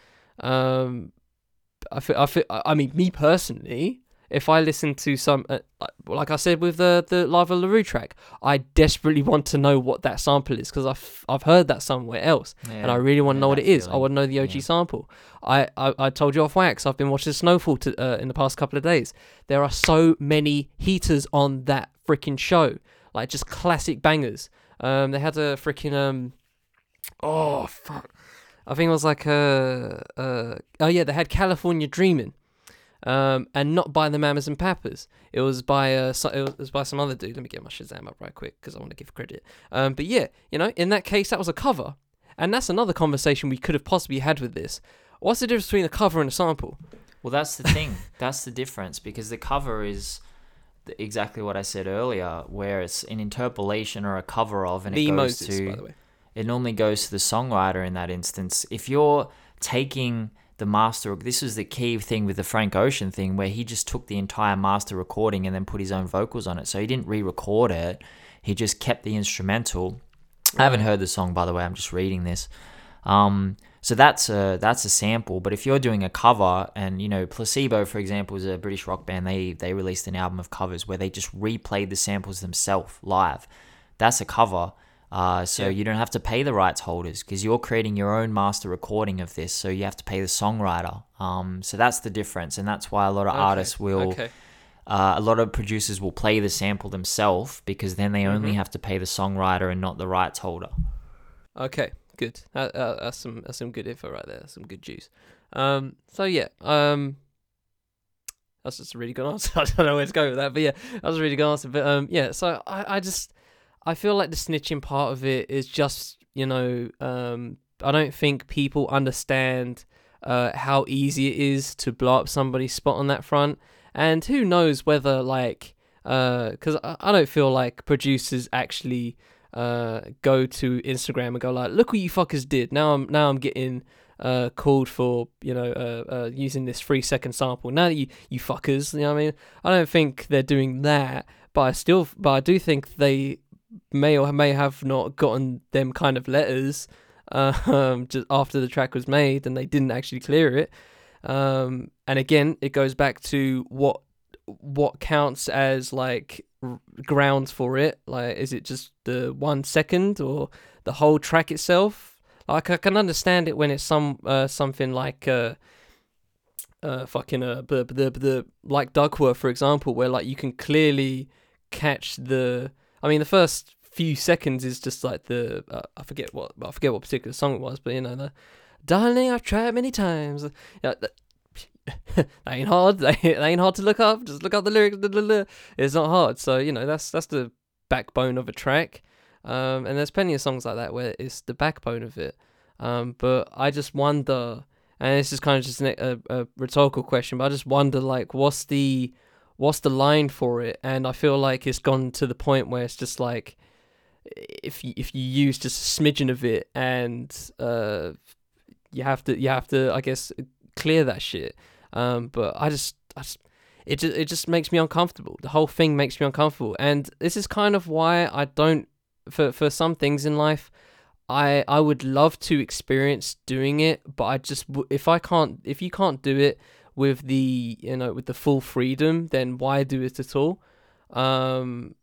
Um, I feel, I feel, I mean, me personally, if I listen to some, uh, like I said with the the Lava La Rue track, I desperately want to know what that sample is because I've I've heard that somewhere else, and I really want to know what it is. I want to know the OG Yeah. sample. I, I I told you off wax. I've been watching Snowfall to, uh, in the past couple of days. There are so many heaters on that freaking show, like just classic bangers. Um, they had a freaking um, oh fuck. I think it was like a, uh, oh yeah, they had California Dreaming, um, and not by the Mamas and Papas. It was by uh, it was by some other dude. Let me get my Shazam up right quick because I want to give credit. Um, but yeah, you know, in that case, that was a cover, and that's another conversation we could have possibly had with this. What's the difference between a cover and a sample? Well, that's the thing. that's the difference because the cover is exactly what I said earlier, where it's an interpolation or a cover of, and the it goes Moses, to by the way. it normally goes to the songwriter in that instance. If you're taking the master, this is the key thing with the Frank Ocean thing, where he just took the entire master recording and then put his own vocals on it. So he didn't re-record it; he just kept the instrumental. I haven't heard the song, by the way. I'm just reading this. Um, so that's a that's a sample. But if you're doing a cover, and you know, Placebo, for example, is a British rock band. They they released an album of covers where they just replayed the samples themselves live. That's a cover. Uh, so Yeah. you don't have to pay the rights holders because you're creating your own master recording of this. So you have to pay the songwriter. Um, so that's the difference, and that's why a lot of Okay, artists will, Okay. uh, a lot of producers will play the sample themselves because then they only Mhm. have to pay the songwriter and not the rights holder. Okay, good. That, uh, that's some that's some good info right there. That's some good juice. Um, so yeah, um, that's just a really good answer. I don't know where to go with that, but yeah, that was a really good answer. But um, yeah, so I, I just I feel like the snitching part of it is just you know um, I don't think people understand uh how easy it is to blow up somebody's spot on that front, and who knows whether like uh because I, I don't feel like producers actually uh, go to Instagram and go like, "Look what you fuckers did." Now I'm now I'm getting uh, called for you know uh, uh, using this three second sample. Now you you fuckers, you know what I mean? I don't think they're doing that, but I still but I do think they may or may have not gotten them kind of letters um, just after the track was made and they didn't actually clear it. Um, and again, it goes back to what what counts as like r- grounds for it. Like, is it just the one second or the whole track itself? Like, I can understand it when it's some uh, something like uh, uh, fucking uh, the the the like Duckworth, for example, where like you can clearly catch the. I mean, the first few seconds is just like the uh, I forget what I forget what particular song it was, but you know the. Darling, I've tried many times. Yeah, that, ain't hard. That ain't, hard to look up. Just look up the lyrics. It's not hard. So you know that's that's the backbone of a track. Um, and there's plenty of songs like that where it's the backbone of it. Um, but I just wonder, and this is kind of just a, a rhetorical question, but I just wonder like what's the what's the line for it? And I feel like it's gone to the point where it's just like if you if you use just a smidgen of it and uh you have to you have to I guess clear that shit. Um, but I just I just it just it just makes me uncomfortable. The whole thing makes me uncomfortable, and this is kind of why I don't for for some things in life. I I would love to experience doing it, but I just if I can't if you can't do it with the you know with the full freedom, then why do it at all? Um,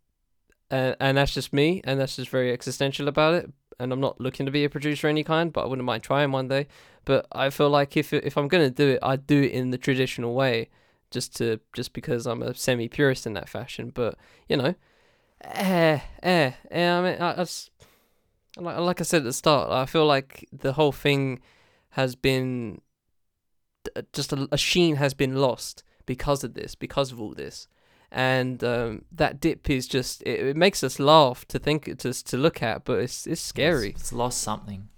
and and that's just me, and that's just very existential about it. And I'm not looking to be a producer any kind, but I wouldn't mind trying one day. But I feel like if if I'm gonna do it, I'd do it in the traditional way, just to just because I'm a semi purist in that fashion. But you know, eh, eh, eh I mean, I, I just, like like I said at the start, I feel like the whole thing has been just a, a sheen has been lost because of this, because of all this, and um, that dip is just it, it makes us laugh to think to to look at, but it's it's scary. It's, it's lost something.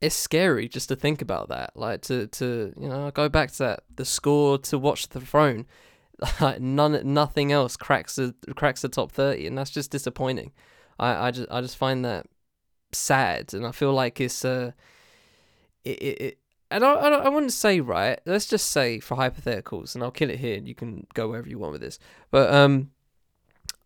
It's scary just to think about that. Like to to you know go back to that the score to watch the throne. Like none nothing else cracks the cracks the top thirty, and that's just disappointing. I, I just I just find that sad, and I feel like it's uh, it, it and I, I I wouldn't say right. Let's just say for hypotheticals, and I'll kill it here, and you can go wherever you want with this. But um,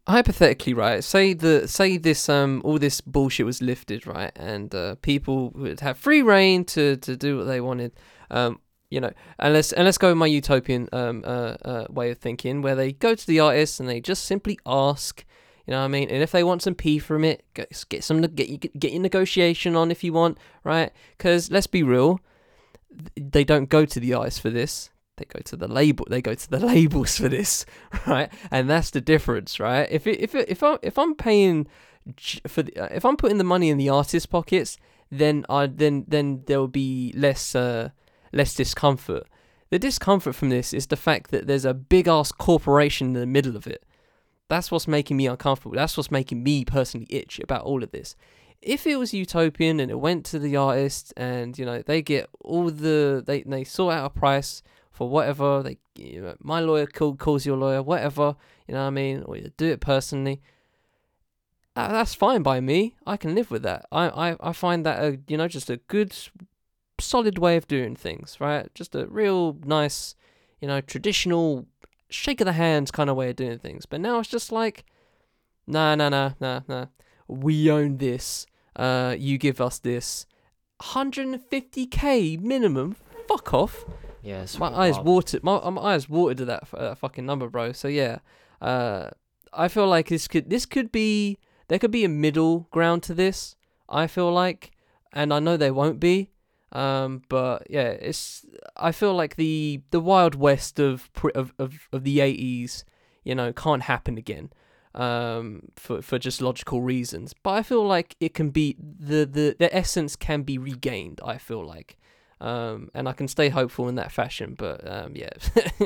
hypothetically, right? Say the say this um all this bullshit was lifted, right, and uh, people would have free reign to to do what they wanted. Um, you know, and let's and let's go with my utopian um uh, uh way of thinking, where they go to the artist and they just simply ask. You know what I mean? And if they want some P from it, get, some get get your negotiation on if you want, right? Because let's be real, they don't go to the artist for this. They go to the label. They go to the labels for this, right? And that's the difference, right? If it, if it, if I if I'm paying for the, if I'm putting the money in the artist's pockets, then I then then there will be less uh, less discomfort. The discomfort from this is the fact that there's a big ass corporation in the middle of it. That's what's making me uncomfortable. That's what's making me personally itch about all of this. If it was utopian and it went to the artist and you know they get all the they they sort out a price for whatever they you know, my lawyer call, calls your lawyer whatever you know what I mean or you do it personally. Uh, that's fine by me. I can live with that. I, I, I find that a you know just a good solid way of doing things, right? Just a real nice, you know, traditional shake of the hands kind of way of doing things. But now it's just like, nah, nah, nah, nah, nah. We own this. Uh, you give us this. 150k minimum. Fuck off. Yes. My eyes watered. My, my eyes watered to that, f- that fucking number, bro. So yeah, uh, I feel like this could this could be there could be a middle ground to this. I feel like, and I know there won't be. Um, but yeah, it's I feel like the the wild west of of of, of the eighties, you know, can't happen again. Um, for for just logical reasons. But I feel like it can be the the the essence can be regained. I feel like. Um, and I can stay hopeful in that fashion, but um, yeah,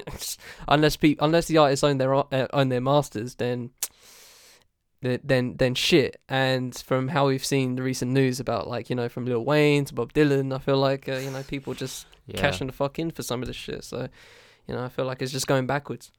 unless people, unless the artists own their uh, own their masters, then then then shit. And from how we've seen the recent news about like you know from Lil Wayne to Bob Dylan, I feel like uh, you know people just Yeah. cashing the fuck in for some of this shit. So you know I feel like it's just going backwards.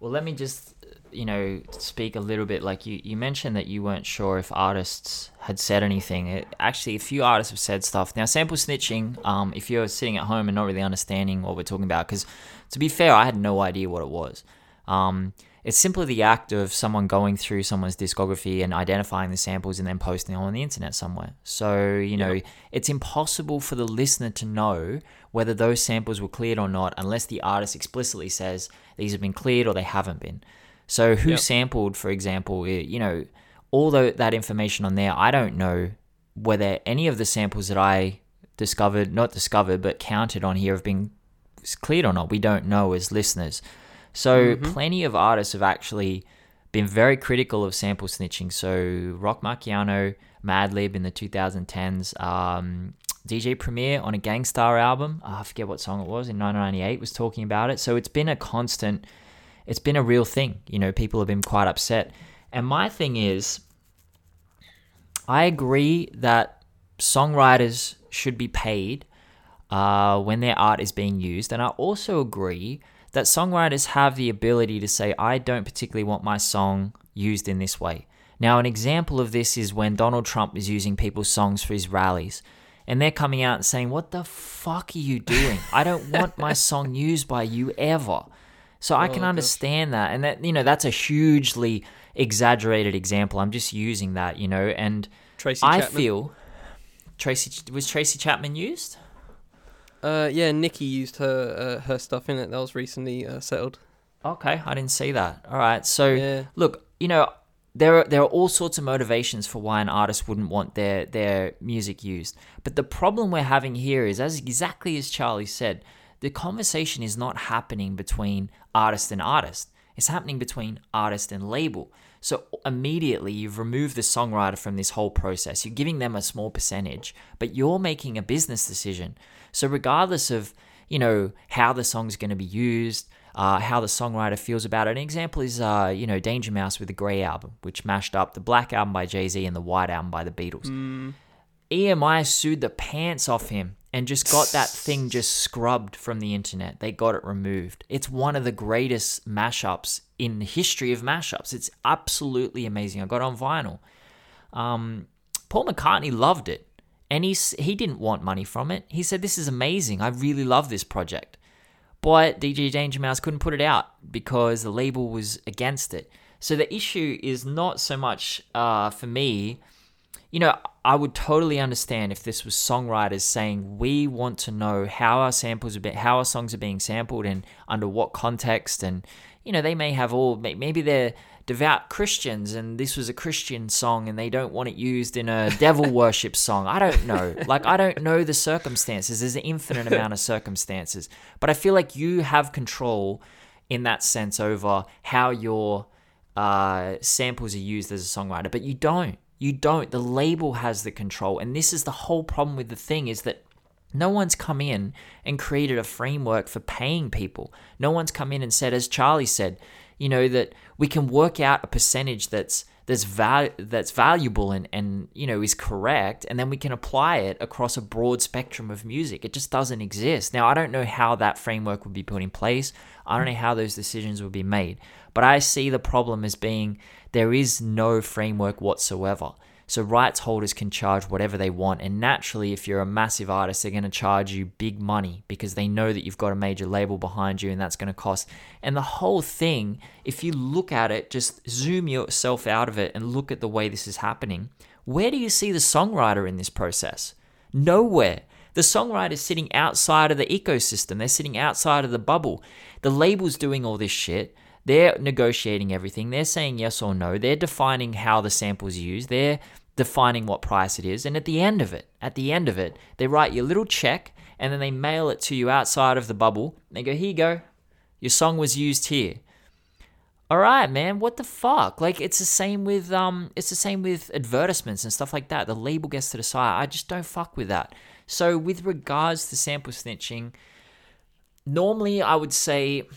Well, let me just, you know, speak a little bit. Like you, you mentioned that you weren't sure if artists had said anything. It, actually, a few artists have said stuff. Now, sample snitching, um, if you're sitting at home and not really understanding what we're talking about, because to be fair, I had no idea what it was. Um, it's simply the act of someone going through someone's discography and identifying the samples and then posting them on the internet somewhere. So, you know, it's impossible for the listener to know whether those samples were cleared or not unless the artist explicitly says these have been cleared or they haven't been. So, who Yep. sampled, for example, you know, all tho- that information on there, I don't know whether any of the samples that I discovered, not discovered, but counted on here have been cleared or not. We don't know as listeners. So plenty of artists have actually been very critical of sample snitching. So Roc Marciano, Madlib in the 2010s, um, DJ Premier on a Gang Starr album, ah, I forget what song it was in 1998, was talking about it. So it's been a constant, it's been a real thing. You know, people have been quite upset. And my thing is, I agree that songwriters should be paid uh, when their art is being used. And I also agree that songwriters have the ability to say, I don't particularly want my song used in this way. Now, an example of this is when Donald Trump is using people's songs for his rallies. And they're coming out and saying, What the fuck are you doing? I don't want my song used by you ever. So I can oh, gosh. understand that. And that, you know, that's a hugely exaggerated example. I'm just using that, you know, and Tracy I Chapman. feel Tracy was Tracy Chapman used? Uh, yeah, Nicki used her uh, her stuff in it. That was recently uh, settled. Okay, I didn't see that. All right. So Yeah. look, you know, there are, there are all sorts of motivations for why an artist wouldn't want their their music used. But the problem we're having here is as exactly as Charlie said, the conversation is not happening between artist and artist. It's happening between artist and label. So immediately you've removed the songwriter from this whole process. You're giving them a small percentage, but you're making a business decision. So regardless of you know, how the song's going to be used, uh, how the songwriter feels about it. An example is, uh, you know, Danger Mouse with the Grey album, which mashed up the Black album by Jay Z and the White album by the Beatles. EMI sued the pants off him and just got that thing just scrubbed from the internet. They got it removed. It's one of the greatest mashups in the history of mashups. It's absolutely amazing. I got it on vinyl. Um, Paul McCartney loved it, and he he didn't want money from it. He said, "This is amazing. I really love this project." But DJ Danger Mouse couldn't put it out because the label was against it. So the issue is not so much uh, for me you know, I would totally understand if this was songwriters saying we want to know how our samples are being, how our songs are being sampled and under what context, and you know, they may have all maybe they're devout Christians and this was a Christian song and they don't want it used in a devil worship song. I don't know. Like I don't know the circumstances. There's an infinite amount of circumstances, but I feel like you have control in that sense over how your uh, samples are used as a songwriter, but you don't. You don't. The label has the control, and this is the whole problem with the thing is that no one's come in and created a framework for paying people. No one's come in and said, as Charlie said, you know that we can work out a percentage that's that's val- that's valuable and and you know is correct, and then we can apply it across a broad spectrum of music. It just doesn't exist. Now I don't know how that framework would be put in place. I don't know how those decisions would be made, but I see the problem as being there is no framework whatsoever. So rights holders can charge whatever they want, and naturally, if you're a massive artist, they're going to charge you big money because they know that you've got a major label behind you, and that's going to cost. And the whole thing, if you look at it, just zoom yourself out of it and look at the way this is happening. Where do you see the songwriter in this process? Nowhere. The songwriter's sitting outside of the ecosystem. They're sitting outside of the bubble. The label's doing all this shit. They're negotiating everything. They're saying yes or no. They're defining how the sample's used. They're defining what price it is. And at the end of it, at the end of it, they write you a little check and then they mail it to you outside of the bubble. They go, here you go. Your song was used here. All right, man. What the fuck? Like it's the same with um, it's the same with advertisements and stuff like that. The label gets to decide. I just don't fuck with that. So with regards to sample snitching, normally I would say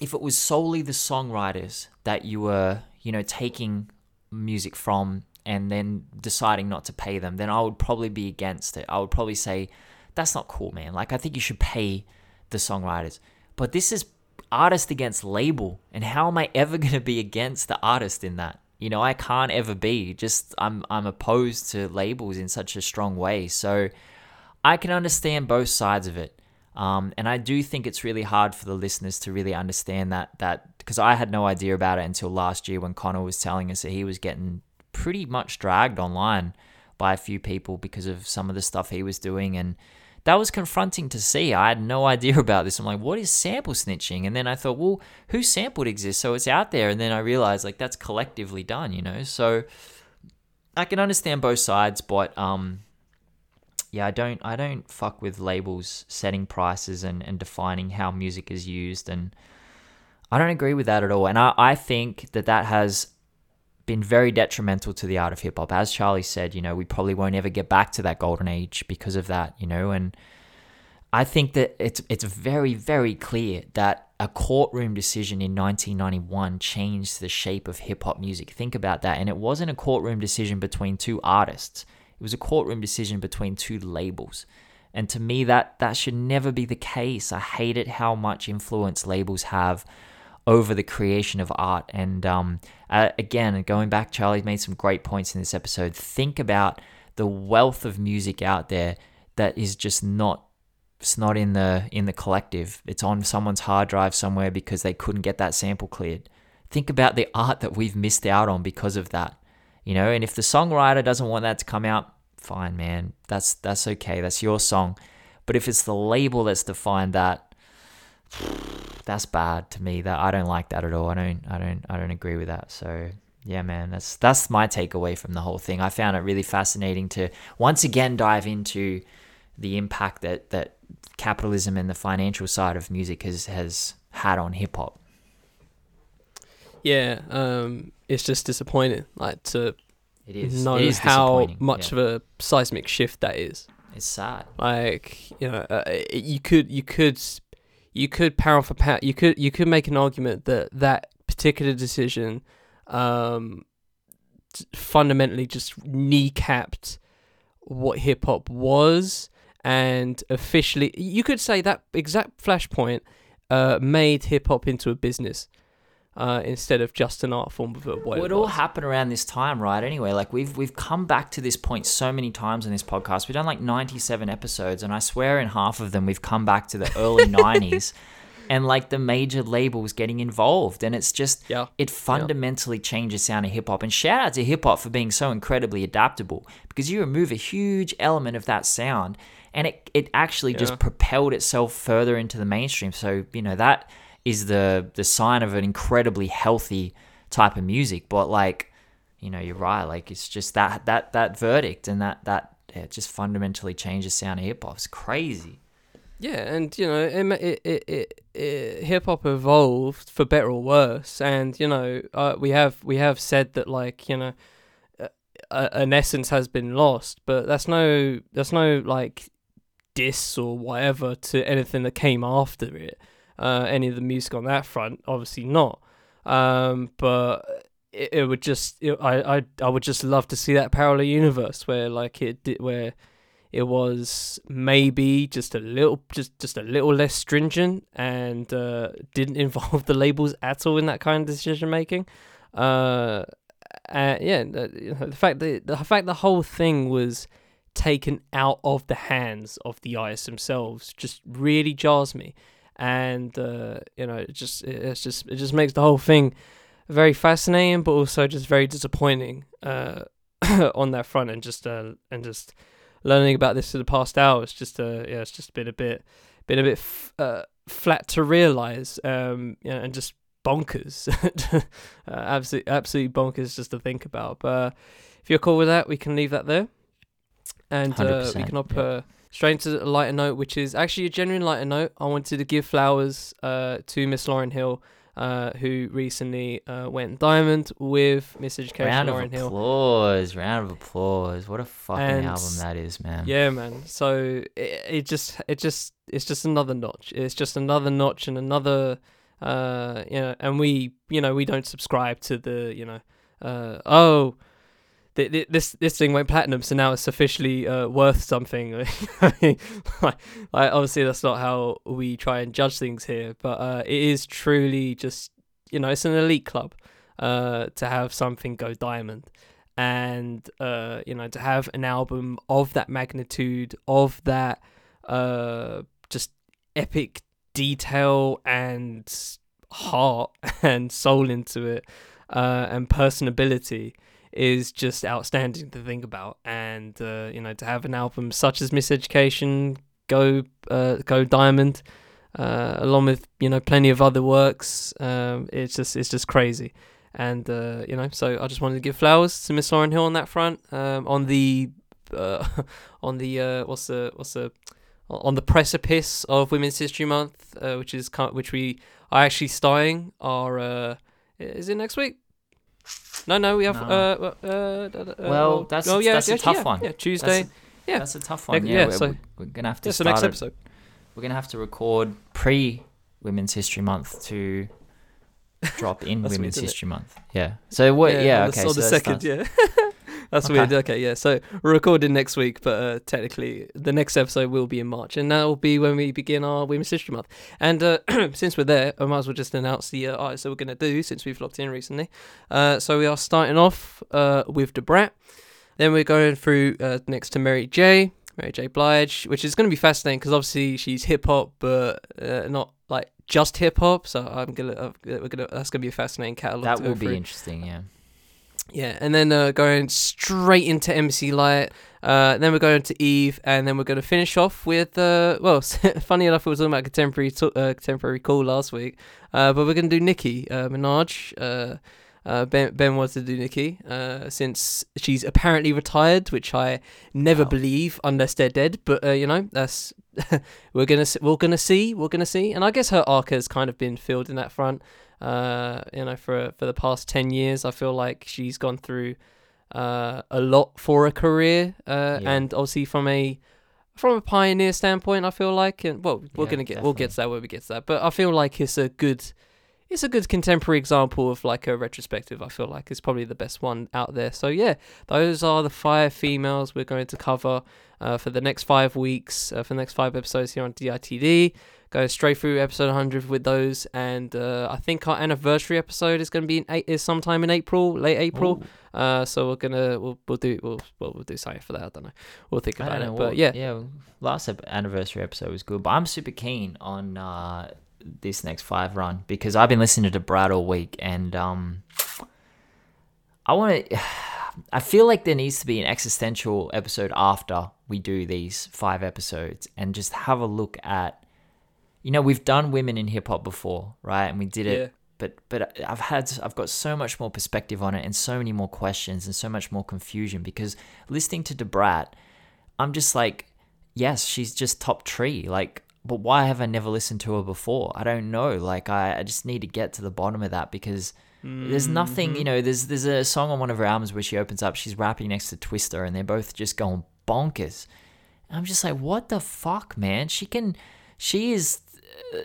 if it was solely the songwriters that you were, you know, taking music from and then deciding not to pay them, then I would probably be against it. I would probably say that's not cool, man. Like I think you should pay the songwriters. But this is artist against label, and how am I ever going to be against the artist in that? You know, I can't ever be. Just I'm I'm opposed to labels in such a strong way. So I can understand both sides of it. Um, and I do think it's really hard for the listeners to really understand that that because I had no idea about it until last year when Connor was telling us that he was getting pretty much dragged online by a few people because of some of the stuff he was doing and that was confronting to see. I had no idea about this. I'm like, what is sample snitching? And then I thought, well, WhoSampled exists? So it's out there. And then I realized like that's collectively done, you know? So I can understand both sides, but um yeah, I don't I don't fuck with labels setting prices and, and defining how music is used and I don't agree with that at all. And I, I think that that has been very detrimental to the art of hip hop. As Charlie said, you know, we probably won't ever get back to that golden age because of that, you know, and I think that it's it's very very clear that a courtroom decision in 1991 changed the shape of hip hop music. Think about that, and it wasn't a courtroom decision between two artists. It was a courtroom decision between two labels. And to me that that should never be the case. I hate it how much influence labels have over the creation of art. And um, uh, again, going back, Charlie's made some great points in this episode. Think about the wealth of music out there that is just not it's not in the in the collective. It's on someone's hard drive somewhere because they couldn't get that sample cleared. Think about the art that we've missed out on because of that. You know, and if the songwriter doesn't want that to come out, fine, man. That's that's okay. That's your song. But if it's the label that's defined that, that's bad to me. That I don't like that at all. I don't I don't I don't agree with that. So yeah, man, that's that's my takeaway from the whole thing. I found it really fascinating to once again dive into the impact that that capitalism and the financial side of music has has had on hip hop. Yeah, um, it's just disappointing, like to It is know it is how much yeah. of a seismic shift that is. It's sad. Like you know, uh, you could you could you could pound for pound you could you could make an argument that that particular decision um fundamentally just kneecapped what hip hop was and officially you could say that exact flashpoint uh made hip hop into a business uh, instead of just an art form of what Well, it all happened around this time, right? Anyway, like we've we've come back to this point so many times in this podcast. We've done like ninety seven episodes, and I swear in half of them we've come back to the early nineties, and like the major labels getting involved, and it's just Yeah. it fundamentally changes sound of hip hop. And shout out to hip hop for being so incredibly adaptable because you remove a huge element of that sound, and it it actually Yeah. just propelled itself further into the mainstream. So you know that is the the sign of an incredibly healthy type of music. But like, you know, you're right. Like it's just that that that verdict and that that yeah, just fundamentally changes sound of hip hop. It's crazy. Yeah, and you know, it it it, it, hip hop evolved for better or worse, and you know, uh, we have we have said that like you know, uh, an essence has been lost, but that's no that's no like diss or whatever to anything that came after it. Uh, any of the music on that front, obviously not. Um, but it, it would just it, I I I would just love to see that parallel universe where like it did where it was maybe just a little just just a little less stringent and uh, didn't involve the labels at all in that kind of decision making. Uh, uh, yeah, the, the fact that the fact the whole thing was taken out of the hands of the artists themselves just really jars me, and uh, you know, it just it's just it just makes the whole thing very fascinating, but also just very disappointing uh, on that front, and just uh, and just learning about this for the past hour. It's just uh, yeah, it's just been a bit been a bit f- uh, flat to realize, um, yeah, and just bonkers, uh, absolutely absolutely bonkers just to think about. But uh, if you're cool with that, we can leave that there, and uh, we can up yeah. Straight into a lighter note, which is actually a genuine lighter note. I wanted to give flowers uh, to Miss Lauryn Hill. Uh, who recently uh, went diamond with Miseducation round Lauryn of Hill. applause. Round of applause. What a fucking And- album that is, man. Yeah, man. So it, it just it just it's just another notch. It's just another notch and another uh you know and we you know we don't subscribe to the you know uh oh th- th- this this thing went platinum so now it's officially uh, worth something. Like, obviously that's not how we try and judge things here but uh it is truly just you know it's an elite club uh to have something go diamond. And uh you know to have an album of that magnitude of that uh just epic detail and heart and soul into it uh and personability is just outstanding to think about and uh you know to have an album such as miseducation go uh go diamond uh along with you know plenty of other works um it's just it's just crazy and uh, you know, so I just wanted to give flowers to Miss Lauryn Hill on that front. Um, on the uh, on the uh, what's the what's the on the precipice of Women's History Month, which is which we are actually starting. Our is it next week? No, no, we have. No. Uh, uh, uh, Well, that's- oh, yeah, that's a yeah, tough yeah, one. Yeah, Tuesday. yeah. That's a tough one. Next- yeah, yeah, we're, so- we're gonna have to Yeah, so next episode. We're gonna have to record pre Women's History Month to drop in That's weird, Women's? History Month. Yeah. So what? Yeah. on the, okay. so the second, starts- yeah. That's Okay. weird. Okay, yeah. So we're recording next week, but uh, technically the next episode will be in March, and that will be when we begin our Women's History Month. And uh, since we're there, I might as well just announce the uh, artists that we're going to do since we've locked in recently. Uh, so we are starting off uh, with Da Brat. Then we're going through uh, next to Mary J. Mary J. Blige, which is going to be fascinating because obviously she's hip hop, but uh, not like just hip hop. So I'm gonna, uh, we're gonna, that's gonna be a fascinating catalog. That will be through. interesting. Yeah. Yeah, and then uh, going straight into MC Lyte. Uh, then we're going to Eve, and then we're going to finish off with uh, well, funny enough, we were talking about contemporary to- uh, contemporary cool last week, uh, but we're going to do Nicki uh, Minaj. Uh, uh, ben Ben wants to do Nicki uh, since she's apparently retired, which I never Wow. believe unless they're dead. But uh, you know, that's we're gonna we're gonna see we're gonna see, and I guess her arc has kind of been filled in that front uh, you know, for for the past ten years. I feel like she's gone through uh, a lot for a career, uh, Yeah. and obviously from a from a pioneer standpoint, I feel like, and well, we're Yeah, gonna get we'll get to that when we get to that, but I feel like it's a good, it's a good contemporary example of like a retrospective. I feel like it's probably the best one out there. So yeah, those are the five females we're going to cover uh, for the next five weeks, uh, for the next five episodes here on DITD. Go straight through episode 100 with those, and uh, I think our anniversary episode is going to be in eight, is sometime in April, late April. Ooh, Uh, so we're gonna we'll, we'll do we'll well, we'll do something for that. I don't know. We'll think about it. But yeah, yeah. Last anniversary episode was good, but I'm super keen on uh, this next five run because I've been listening to Brad all week, and um, I want to. I feel like there needs to be an existential episode after we do these five episodes, and just have a look at. You know, we've done women in hip hop before, right? And we did it yeah, but but I've had I've got so much more perspective on it and so many more questions and so much more confusion because listening to Da Brat, I'm just like, yes, she's just top tree. Like, but why have I never listened to her before? I don't know. Like, I, I just need to get to the bottom of that because there's nothing. Mm-hmm. You know, there's there's a song on one of her albums where she opens up, she's rapping next to Twista, and they're both just going bonkers. And I'm just like, what the fuck, man? She can, she is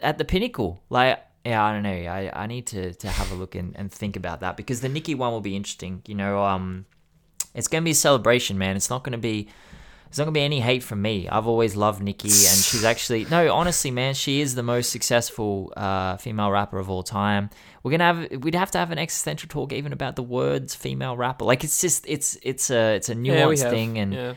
at the pinnacle. Like, yeah, I don't know. I, I need to, to have a look and, and think about that because the Nicki one will be interesting. You know, um, it's gonna be a celebration, man. It's not gonna be, there's not gonna be any hate from me. I've always loved Nicki, and she's actually no, honestly, man, she is the most successful uh, female rapper of all time. We're gonna have, we'd have to have an existential talk even about the words female rapper. Like, it's just, it's, it's a, it's a yeah, nuanced have. thing, and yeah.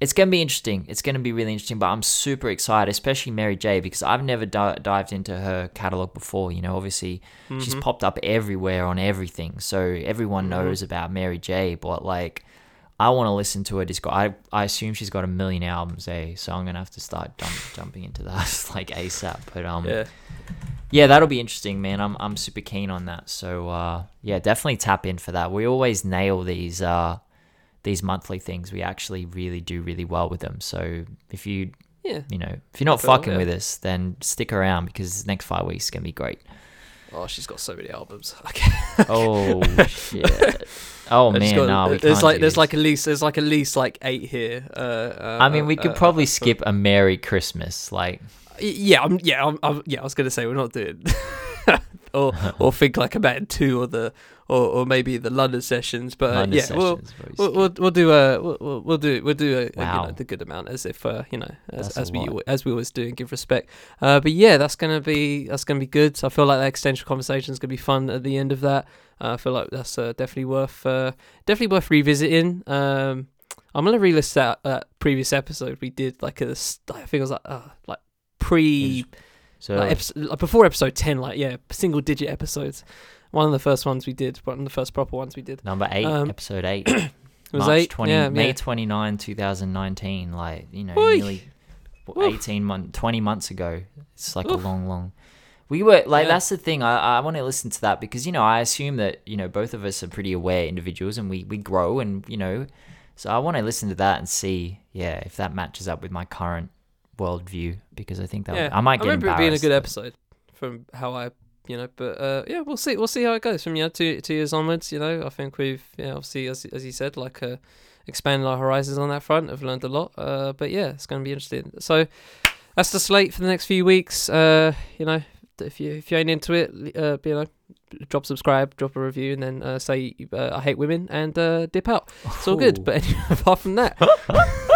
It's gonna be interesting. It's gonna be really interesting. But I'm super excited, especially Mary J, because I've never di- dived into her catalog before. You know, obviously she's Mm-hmm. popped up everywhere on everything, so everyone knows about Mary J. But like, I want to listen to her disco. I I assume she's got a million albums, eh? So I'm gonna have to start jump, jumping into that like ASAP. But um, yeah. yeah, that'll be interesting, man. I'm I'm super keen on that. So uh, yeah, definitely tap in for that. We always nail these uh these monthly things. We actually really do really well with them. So if you Yeah. you know if you're not fucking yeah. with us, then stick around because the next five weeks is gonna be great. Oh, she's got so many albums. Okay. Oh shit! Oh man, got- no, we there's can't like there's this. like at least there's like at least like eight here. Uh, uh, I mean, we uh, could uh, probably uh, skip a Mary Christmas, like Yeah, I'm, yeah, I'm, I'm, yeah. I was gonna say we're not doing, or or think like about two or the or, or maybe the London sessions. But uh, London yeah, we'll, we'll we'll we'll do a we'll we'll, do we'll do a, a, you know the good amount as if uh, you know as, as we as we always do and give respect. Uh, but yeah, that's gonna be that's gonna be good. So I feel like that extension conversation is gonna be fun at the end of that. Uh, I feel like that's uh, definitely worth uh, definitely worth revisiting. Um, I'm gonna relist that uh, previous episode we did like a I think it was like uh, like pre so like, episode, like before episode 10 like yeah single digit episodes one of the first ones we did one of the first proper ones we did number eight, um, episode eight. it was March 8 20, yeah, May yeah. 29, 2019. Like, you know, Oi. nearly Woo. 18 months, 20 months ago. It's like Oof. a long, long. We were like, Yeah. that's the thing. I, I want to listen to that because, you know, I assume that, you know, both of us are pretty aware individuals and we, we grow and, you know, so I want to listen to that and see, yeah, if that matches up with my current worldview because I think that yeah I might get I remember it being a good episode from how i you know but uh yeah we'll see we'll see how it goes from you know two two years onwards you know. I think we've yeah obviously as, as you said like uh expanded our horizons on that front i've learned a lot uh but yeah it's going to be interesting. So that's the slate for the next few weeks uh you know if you if you ain't into it uh you know drop subscribe drop a review and then uh, say uh, i hate women and uh dip out. It's all good but anyway, apart from that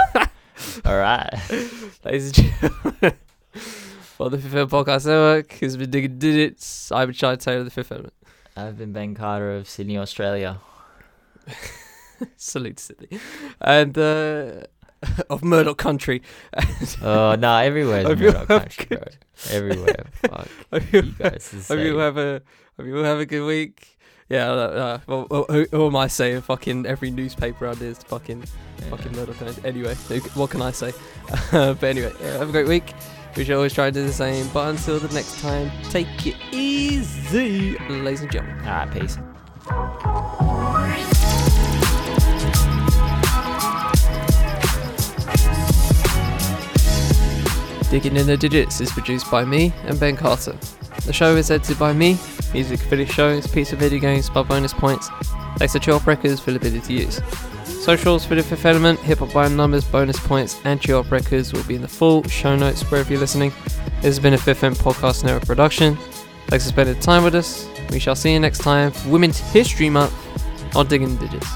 All right. ladies and gentlemen for the fifth Element podcast network who's been digging digits i've been trying to tell the fifth element I've been Ben Carter of Sydney, Australia. salute sydney and uh of murdoch country Oh, no, everywhere is Hope Murdoch have country, bro. Everywhere. Fuck. hope You you, guys is hope you have a hope you all have a good week yeah, uh, uh, well, well, who, who am I saying? Fucking every newspaper out there is fucking, fucking Murdoch. Anyway, what can I say? but anyway, yeah, have a great week. We should always try to do the same. But until the next time, take it easy, ladies and gentlemen. All right, peace. Digging in the Digits is produced by me and Ben Carter. The show is edited by me. Music for this show is Piece of Video Games by Bonus Points. Thanks to Chop Records for the ability to use. Socials for the Fifth Element, Hip Hop by Numbers, bonus points, and Chillhop Records will be in the full show notes wherever you're listening. This has been a Fifth Element Podcast Network production. Thanks for spending time with us. We shall see you next time for Women's History Month on Digging Digits.